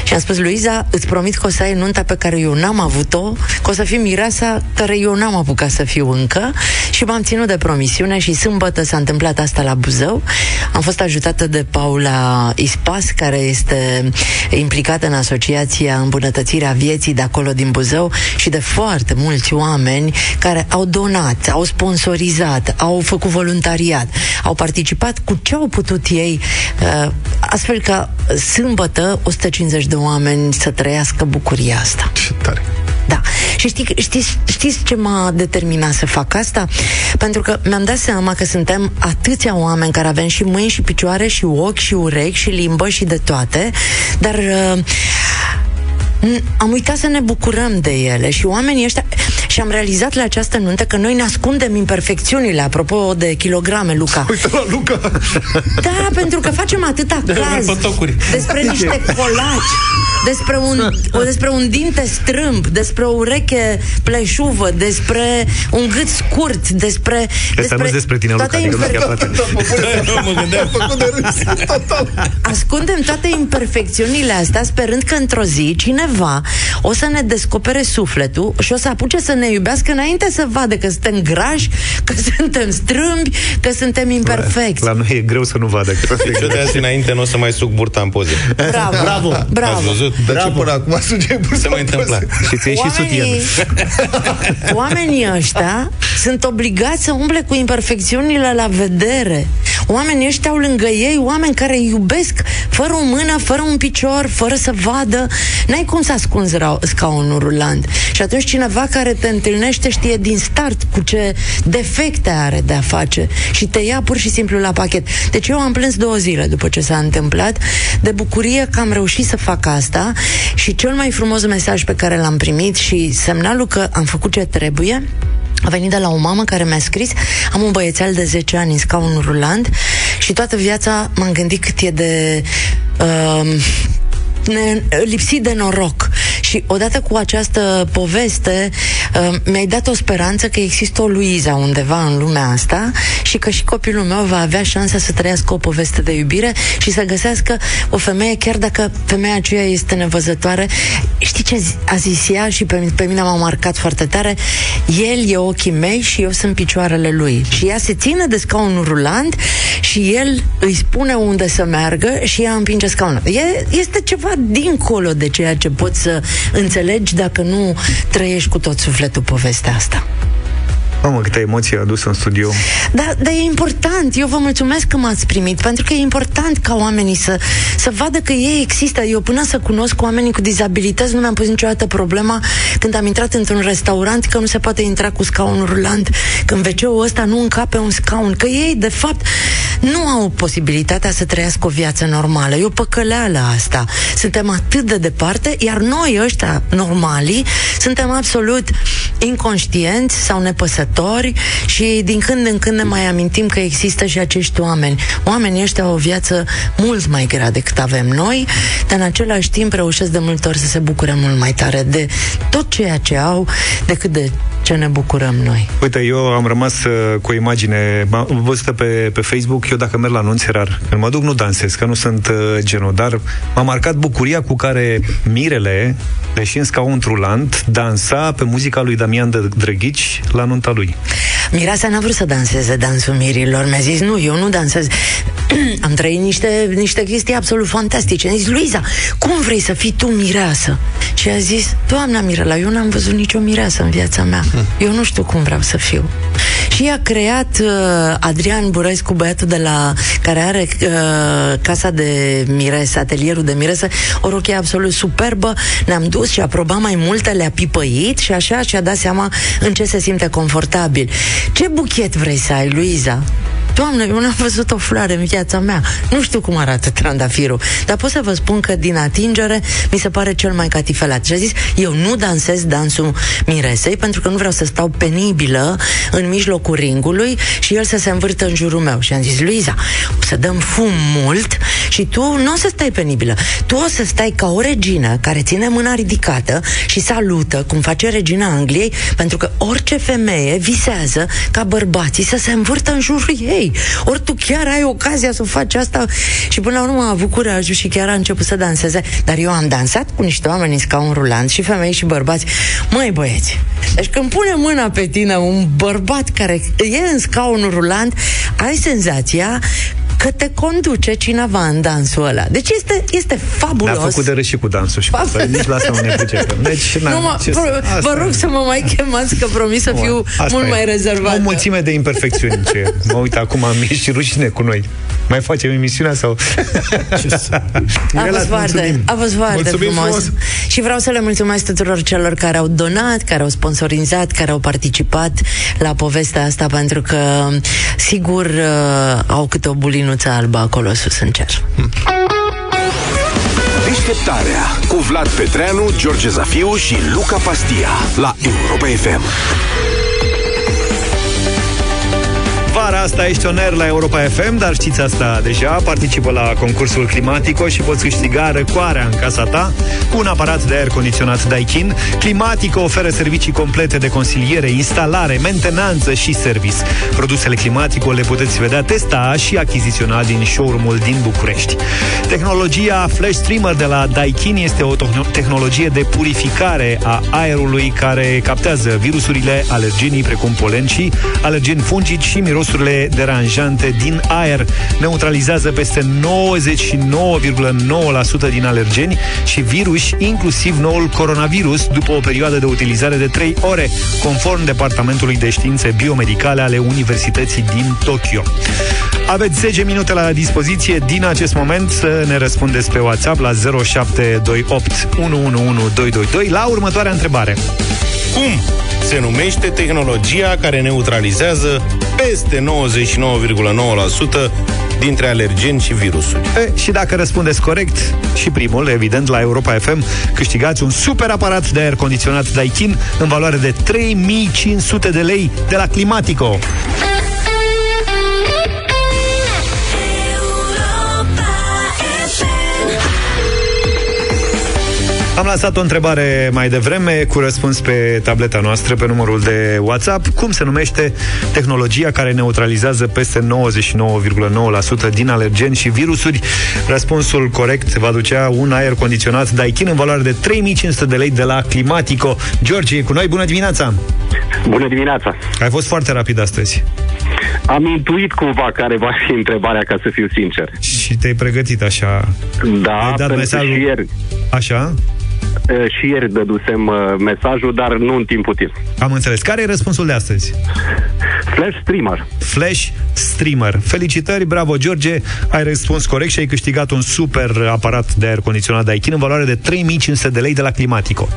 Și am spus, Luiza, îți promit că o să ai nunta pe care eu n-am avut-o, că o să fii mireasa care eu n-am apucat să fiu încă și m-am ținut de promisiune și sâmbătă s-a întâmplat asta la Buzău. Am fost ajutată de Paula Ispas, care este implicată în Asociația Îmbunătățirea Vieții de acolo din Buzău și de foarte mulți oameni care au donat, au sponsorizat, au făcut voluntariat, au participat cu ce au putut ei, uh, astfel ca sâmbătă 150 de oameni să trăiască bucuria asta. Ce tare. Da. Și știi, știți, știți ce m-a determinat să fac asta? Pentru că mi-am dat seama că suntem atâția oameni care avem și mâini și picioare și ochi și urechi și limbă și de toate, dar uh, n- am uitat să ne bucurăm de ele și oamenii ăștia și am realizat la această nuntă că noi ne ascundem imperfecțiunile, apropo de kilograme, Luca. Uite la Luca! Da, pentru că facem atâta De caz pătocuri. despre niște colaci, despre un, o, despre un dinte strâmb, despre o ureche pleșuvă, despre un gât scurt, despre... Asta nu despre tine, Luca, toate adică nu imper- chiar toate. Da, mă gândeam. făcut de râs total. Ascundem toate imperfecțiunile astea sperând că într-o zi cineva o să ne descopere sufletul și o să apuce să ne iubească înainte să vadă că suntem grași, că suntem strâmbi, că suntem imperfecți. La noi e greu să nu vadă. că Deci eu de azi înainte nu o să mai suc burta în poze. Bravo! Bravo. Ați Bravo! văzut? Dar ce până acum suge Se mai întâmplă. Și ți și sutien. Oamenii, oamenii ăștia sunt obligați să umble cu imperfecțiunile la vedere. Oamenii ăștia au lângă ei oameni care iubesc fără o mână, fără un picior, fără să vadă. N-ai cum să ascunzi ra- scaunul rulant. Și atunci cineva care te întâlnește știe din start cu ce defecte are de a face și te ia pur și simplu la pachet. Deci eu am plâns două zile după ce s-a întâmplat de bucurie că am reușit să fac asta și cel mai frumos mesaj pe care l-am primit și semnalul că am făcut ce trebuie a venit de la o mamă care mi-a scris Am un băiețel de 10 ani în scaun rulant Și toată viața m-am gândit cât e de uh, ne, lipsit de noroc și odată cu această poveste uh, mi-ai dat o speranță că există o Luiza undeva în lumea asta și că și copilul meu va avea șansa să trăiască o poveste de iubire și să găsească o femeie, chiar dacă femeia aceea este nevăzătoare. Știi ce zi- a zis ea și pe, pe mine m-a marcat foarte tare? El e ochii mei și eu sunt picioarele lui. Și ea se ține de scaunul rulant și el îi spune unde să meargă și ea împinge scaunul. E, este ceva dincolo de ceea ce poți să înțelegi dacă nu trăiești cu tot sufletul povestea asta. Mamă, câte emoții a adus în studio. Dar, dar e important, eu vă mulțumesc că m-ați primit, pentru că e important ca oamenii să, să vadă că ei există. Eu până să cunosc oamenii cu dizabilități nu mi-am pus niciodată problema când am intrat într-un restaurant că nu se poate intra cu scaun rulant, când wc ăsta nu încape un scaun, că ei, de fapt, nu au posibilitatea să trăiască o viață normală. E o păcăleală asta. Suntem atât de departe, iar noi ăștia normali suntem absolut inconștienți sau nepăsători și din când în când ne mai amintim că există și acești oameni. Oamenii ăștia au o viață mult mai grea decât avem noi, dar în același timp reușesc de multe ori să se bucure mult mai tare de tot ceea ce au decât de ce ne bucurăm noi. Uite, eu am rămas uh, cu o imagine am văzută pe, pe Facebook. Eu dacă merg la anunț rar, când mă duc nu dansez, că nu sunt uh, genul, dar m-a marcat bucuria cu care Mirele, deși în scaun trulant, dansa pe muzica lui Damian Dă- Drăghici la nunta lui. Mireasa n-a vrut să danseze dansul mirilor. Mi-a zis, nu, eu nu dansez. Am trăit niște, niște chestii absolut fantastice. Mi-a zis, Luiza, cum vrei să fii tu mireasă? Și a zis, doamna Mirela, eu n-am văzut nicio mireasă în viața mea. Eu nu știu cum vreau să fiu. Și a creat uh, Adrian Burescu, băiatul de la care are uh, casa de miresă, atelierul de miresă, o rochie absolut superbă. Ne-am dus și a probat mai multe, le-a pipăit și așa și-a dat seama în ce se simte confortabil. Ce buchet vrei să ai, Luiza? Doamne, eu n-am văzut o floare în viața mea. Nu știu cum arată trandafirul, dar pot să vă spun că din atingere mi se pare cel mai catifelat. Și a zis, eu nu dansez dansul miresei pentru că nu vreau să stau penibilă în mijlocul ringului și el să se învârtă în jurul meu. Și am zis, Luiza, o să dăm fum mult și tu nu o să stai penibilă. Tu o să stai ca o regină care ține mâna ridicată și salută, cum face regina Angliei, pentru că orice femeie visează ca bărbații să se învârtă în jurul ei. Ori tu chiar ai ocazia să faci asta și până la urmă a avut curajul și chiar a început să danseze. Dar eu am dansat cu niște oameni în scaun rulant și femei și bărbați. Măi băieți, deci când pune mâna pe tine un bărbat care e în scaun rulant, ai senzația că te conduce cineva în dansul ăla. Deci este, este fabulos. Ne-a făcut de râs și cu dansul și cu Fab- nici la asta nu ne pricepem. Deci, na, Nu, mă, ce să- vă, asta vă rog e. să mă mai chemați, că promis să fiu Asta mult e. mai rezervată. O mulțime de imperfecțiuni. Ce... Mă uit acum, mi e și rușine cu noi. Mai facem emisiunea sau... A fost foarte, a fost foarte Mulțumim frumos. frumos. Și vreau să le mulțumesc tuturor celor care au donat, care au sponsorizat, care au participat la povestea asta, pentru că, sigur, uh, au câte o bulinuță albă acolo sus în cer. Deșteptarea cu Vlad Petreanu, George Zafiu și Luca Pastia la Europa FM. Vara asta ești on air la Europa FM, dar știți asta deja, participă la concursul Climatico și poți câștiga răcoarea în casa ta cu un aparat de aer condiționat Daikin. Climatico oferă servicii complete de consiliere, instalare, mentenanță și service. Produsele Climatico le puteți vedea, testa și achiziționa din showroom-ul din București. Tehnologia Flash Streamer de la Daikin este o tehno- tehnologie de purificare a aerului care captează virusurile, alergenii precum polen și alergeni fungici și mirosurile deranjante din aer. Neutralizează peste 99,9% din alergeni și virus, inclusiv noul coronavirus, după o perioadă de utilizare de 3 ore, conform Departamentului de Științe Biomedicale ale Universității din Tokyo. Aveți 10 minute la dispoziție din acest moment să ne răspundeți pe WhatsApp la 0728 111222 la următoarea întrebare. Cum se numește tehnologia care neutralizează peste 99,9% dintre alergeni și virusuri? E, și dacă răspundeți corect, și primul, evident, la Europa FM, câștigați un super aparat de aer condiționat Daikin în valoare de 3500 de lei de la Climatico. Am lansat o întrebare mai devreme cu răspuns pe tableta noastră, pe numărul de WhatsApp. Cum se numește tehnologia care neutralizează peste 99,9% din alergeni și virusuri? Răspunsul corect va ducea un aer condiționat Daikin în valoare de 3500 de lei de la Climatico. George, e cu noi, bună dimineața! Bună dimineața! Ai fost foarte rapid astăzi. Am intuit cumva care va fi întrebarea, ca să fiu sincer. Și te-ai pregătit așa. Da, Ai dat pentru mesajul- și ieri, Așa? Uh, și ieri dădusem uh, mesajul, dar nu în timp util. Am înțeles. Care e răspunsul de astăzi? Flash Streamer. Flash Streamer. Felicitări, bravo George, ai răspuns corect și ai câștigat un super aparat de aer condiționat Daikin în valoare de 3500 de lei de la Climatico.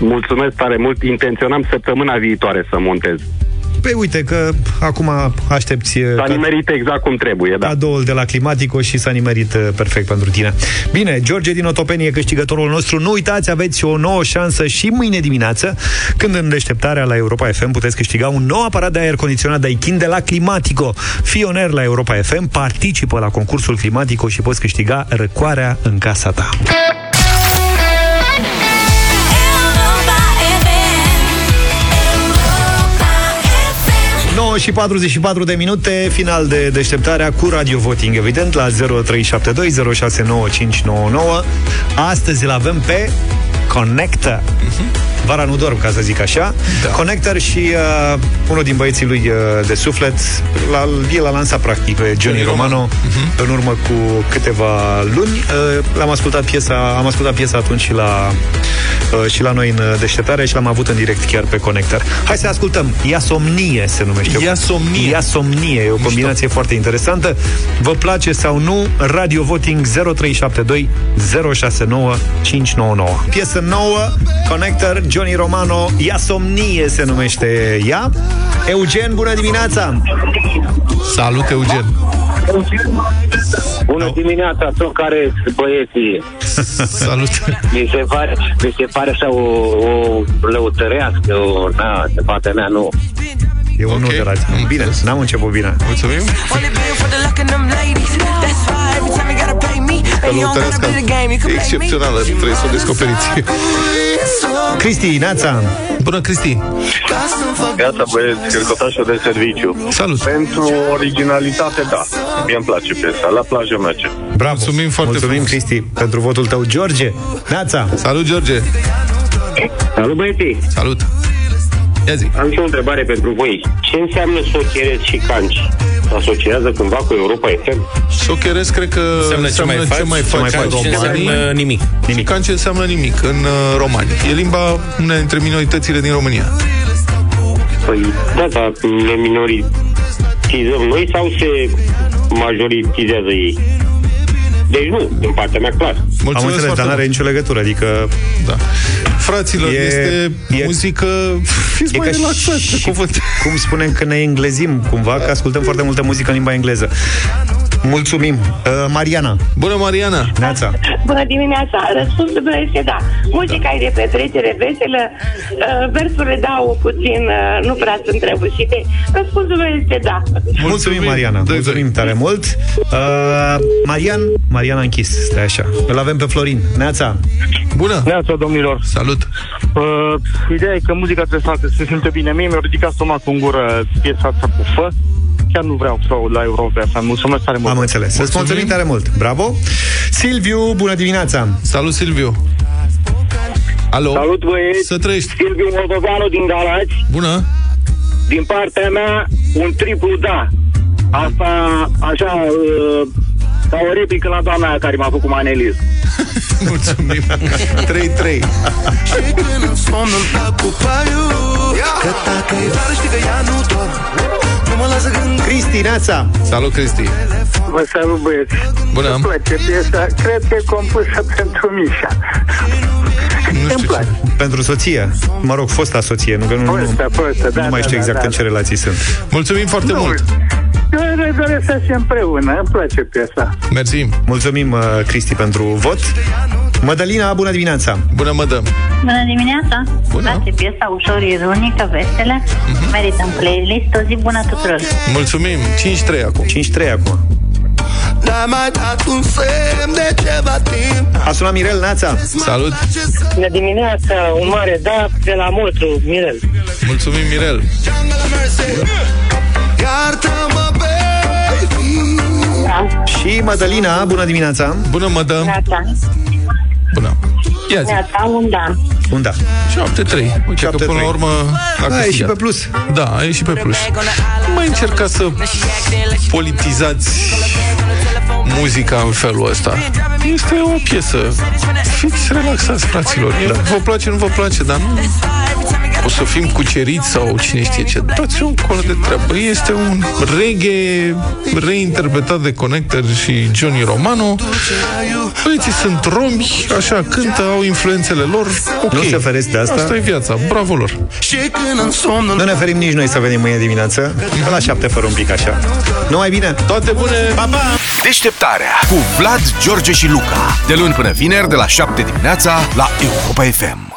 Mulțumesc tare mult. Intenționam săptămâna viitoare să montez. Păi uite că acum aștepți S-a ca- nimerit exact cum trebuie, da. cadoul de la Climatico și s-a nimerit uh, perfect pentru tine. Bine, George din Otopeni e câștigătorul nostru. Nu uitați, aveți o nouă șansă și mâine dimineață, când în deșteptarea la Europa FM puteți câștiga un nou aparat de aer condiționat Daikin de la Climatico. Fii oner la Europa FM, participă la concursul Climatico și poți câștiga răcoarea în casa ta. Și 44 de minute, final de deșteptarea cu Radio Voting, evident, la 0372069599. Astăzi îl avem pe Connector. Vara nu dorm, ca să zic așa. Da. Connector și uh, unul din băieții lui uh, de suflet, la, el a lansat practic pe Johnny Romano uh-huh. în urmă cu câteva luni. Uh, l-am ascultat piesa, am ascultat piesa atunci și la, uh, și la noi în uh, deșteptare și l-am avut în direct chiar pe Connector. Hai să ascultăm. Ia somnie se numește. Ia somnie. Ia somnie. E o combinație foarte interesantă. Vă place sau nu? Radio Voting 0372 069 599. Piesă nouă, Connector, Johnny Romano, Ia somnie se numește ea. Eugen, bună dimineața! Salut, Eugen! Bună dimineața, tot care băieții. Salut! Mi se pare, mi se pare așa o, o lăutărească, o, na, de partea mea, nu. E unul okay. de la tine. Bine, n-am început bine. Mulțumim! Călăutărească excepțională, trebuie să o descoperiți. Cristi, Neața! Bună, Cristi! Gata, băieți, cărcotașul de serviciu. Salut! Pentru originalitate, da. Mie îmi place piesa. La plajă merge. Bravo! Mulțumim foarte Mulțumim, frumos. Cristi, pentru votul tău. George, Neața! Salut, George! Salut, băieții! Salut! Ia zi! Am și o întrebare pentru voi. Ce înseamnă socheret și canci? asociază cumva cu Europa FM? Socheresc cred că Înseamnă ce mai faci, ce mai ce mai faci faci, ce romanii. înseamnă nimic. Și ca ce înseamnă nimic în uh, romani. E limba una dintre minoritățile din România. Păi, da, dar ne minoritizăm noi sau se majoritizează ei? Deci nu, din partea mea clar. Am înțeles, foarte dar n-are nicio legătură, adică... Da. Fraților, E- este e- muzică... Fiți E mai ca relaxați pe și, cuvânt. cum spunem că ne englezim cumva, că ascultăm foarte multă muzică în limba engleză. Mulțumim. Uh, Mariana. Bună, Mariana! Neața. Bună dimineața! Răspunsul meu este da. Muzica e de petrecere veselă, uh, versurile dau puțin, uh, nu prea sunt trebușite. Răspunsul meu este da. Mulțumim, Mariana. Mulțumim tare mult. Uh, Marian, Marian a închis, stai așa. Îl avem pe Florin. Neața. Bună! Neața, domnilor! Salut! Uh, ideea e că muzica trebuie să se simte bine. Mie mi-a ridicat stomacul în gură piesa asta cu fă. Chiar nu vreau să o aud la Europa FM. Mulțumesc tare mult! Am înțeles. Îți mulțumim tare mult. Bravo. Silviu, bună dimineața. Salut, Silviu. Alo? Salut, băieți! Să trăiești! Silviu Moldovanu din Galați. Bună! Din partea mea, un triplu da. Asta, așa, uh, ca o replică la doamna aia care m-a făcut maneliz. Mulțumim. 3-3. Și când în somn îmi plac cu paiu Că dacă e vară știi că ea nu dorm Nu mă lasă gând Cristi, Neața. Salut, Cristi. Vă salut, băieți. Bună. Îmi place piesa. Cred că e compusă pentru Mișa. Nu știu ce. Pentru soție. Mă rog, fosta soție. Nu, că nu, nu, Fostă, fostă, da, nu mai da, știu da, exact da, în ce relații sunt. Mulțumim foarte Nu. mult! Eu le doresc să fie împreună. Îmi place piesa. Mersi! Mulțumim, uh, Cristi, pentru vot. Mădălina, bună dimineața. Bună, mădă. Bună dimineața! Bună. Place piesa ușor ironică, veselă. Merită în playlist. O zi bună tuturor! Mulțumim! 5-3 acum. 5-3 acum. N-am mai dat un semn de ceva timp A sunat Mirel, Neața. Salut! Bună dimineața, un mare da de la Moltru, Mirel. Mulțumim, Mirel! Iartă-mă, baby Și Mădălina, bună dimineața. Bună, mădă! Neața! Bună! Ia zi. Neața, un da! Un da. 7-3. Uite că până la urmă a A, câștigat. e și pe plus. Da, a ieșit pe plus. Nu mai încerca să politizați muzica în felul ăsta. Este o piesă. Fiți relaxați, fraților. Da. Vă place, nu vă place, dar nu o să fim cuceriți sau cine știe ce. Dați un col de treabă. Este un reggae reinterpretat de Connector și Johnny Romano. Băieții sunt romi, așa cântă, au influențele lor. Ok. Nu se feresc de asta. Asta e viața. Bravo lor. Și când în somn Nu ne ferim nici noi să venim mâine dimineață. La șapte fără un pic așa. Numai bine. Toate bune. Pa, pa! Deșteptarea cu Vlad, George și Luca. De luni până vineri, de la 7 dimineața, la Europa FM.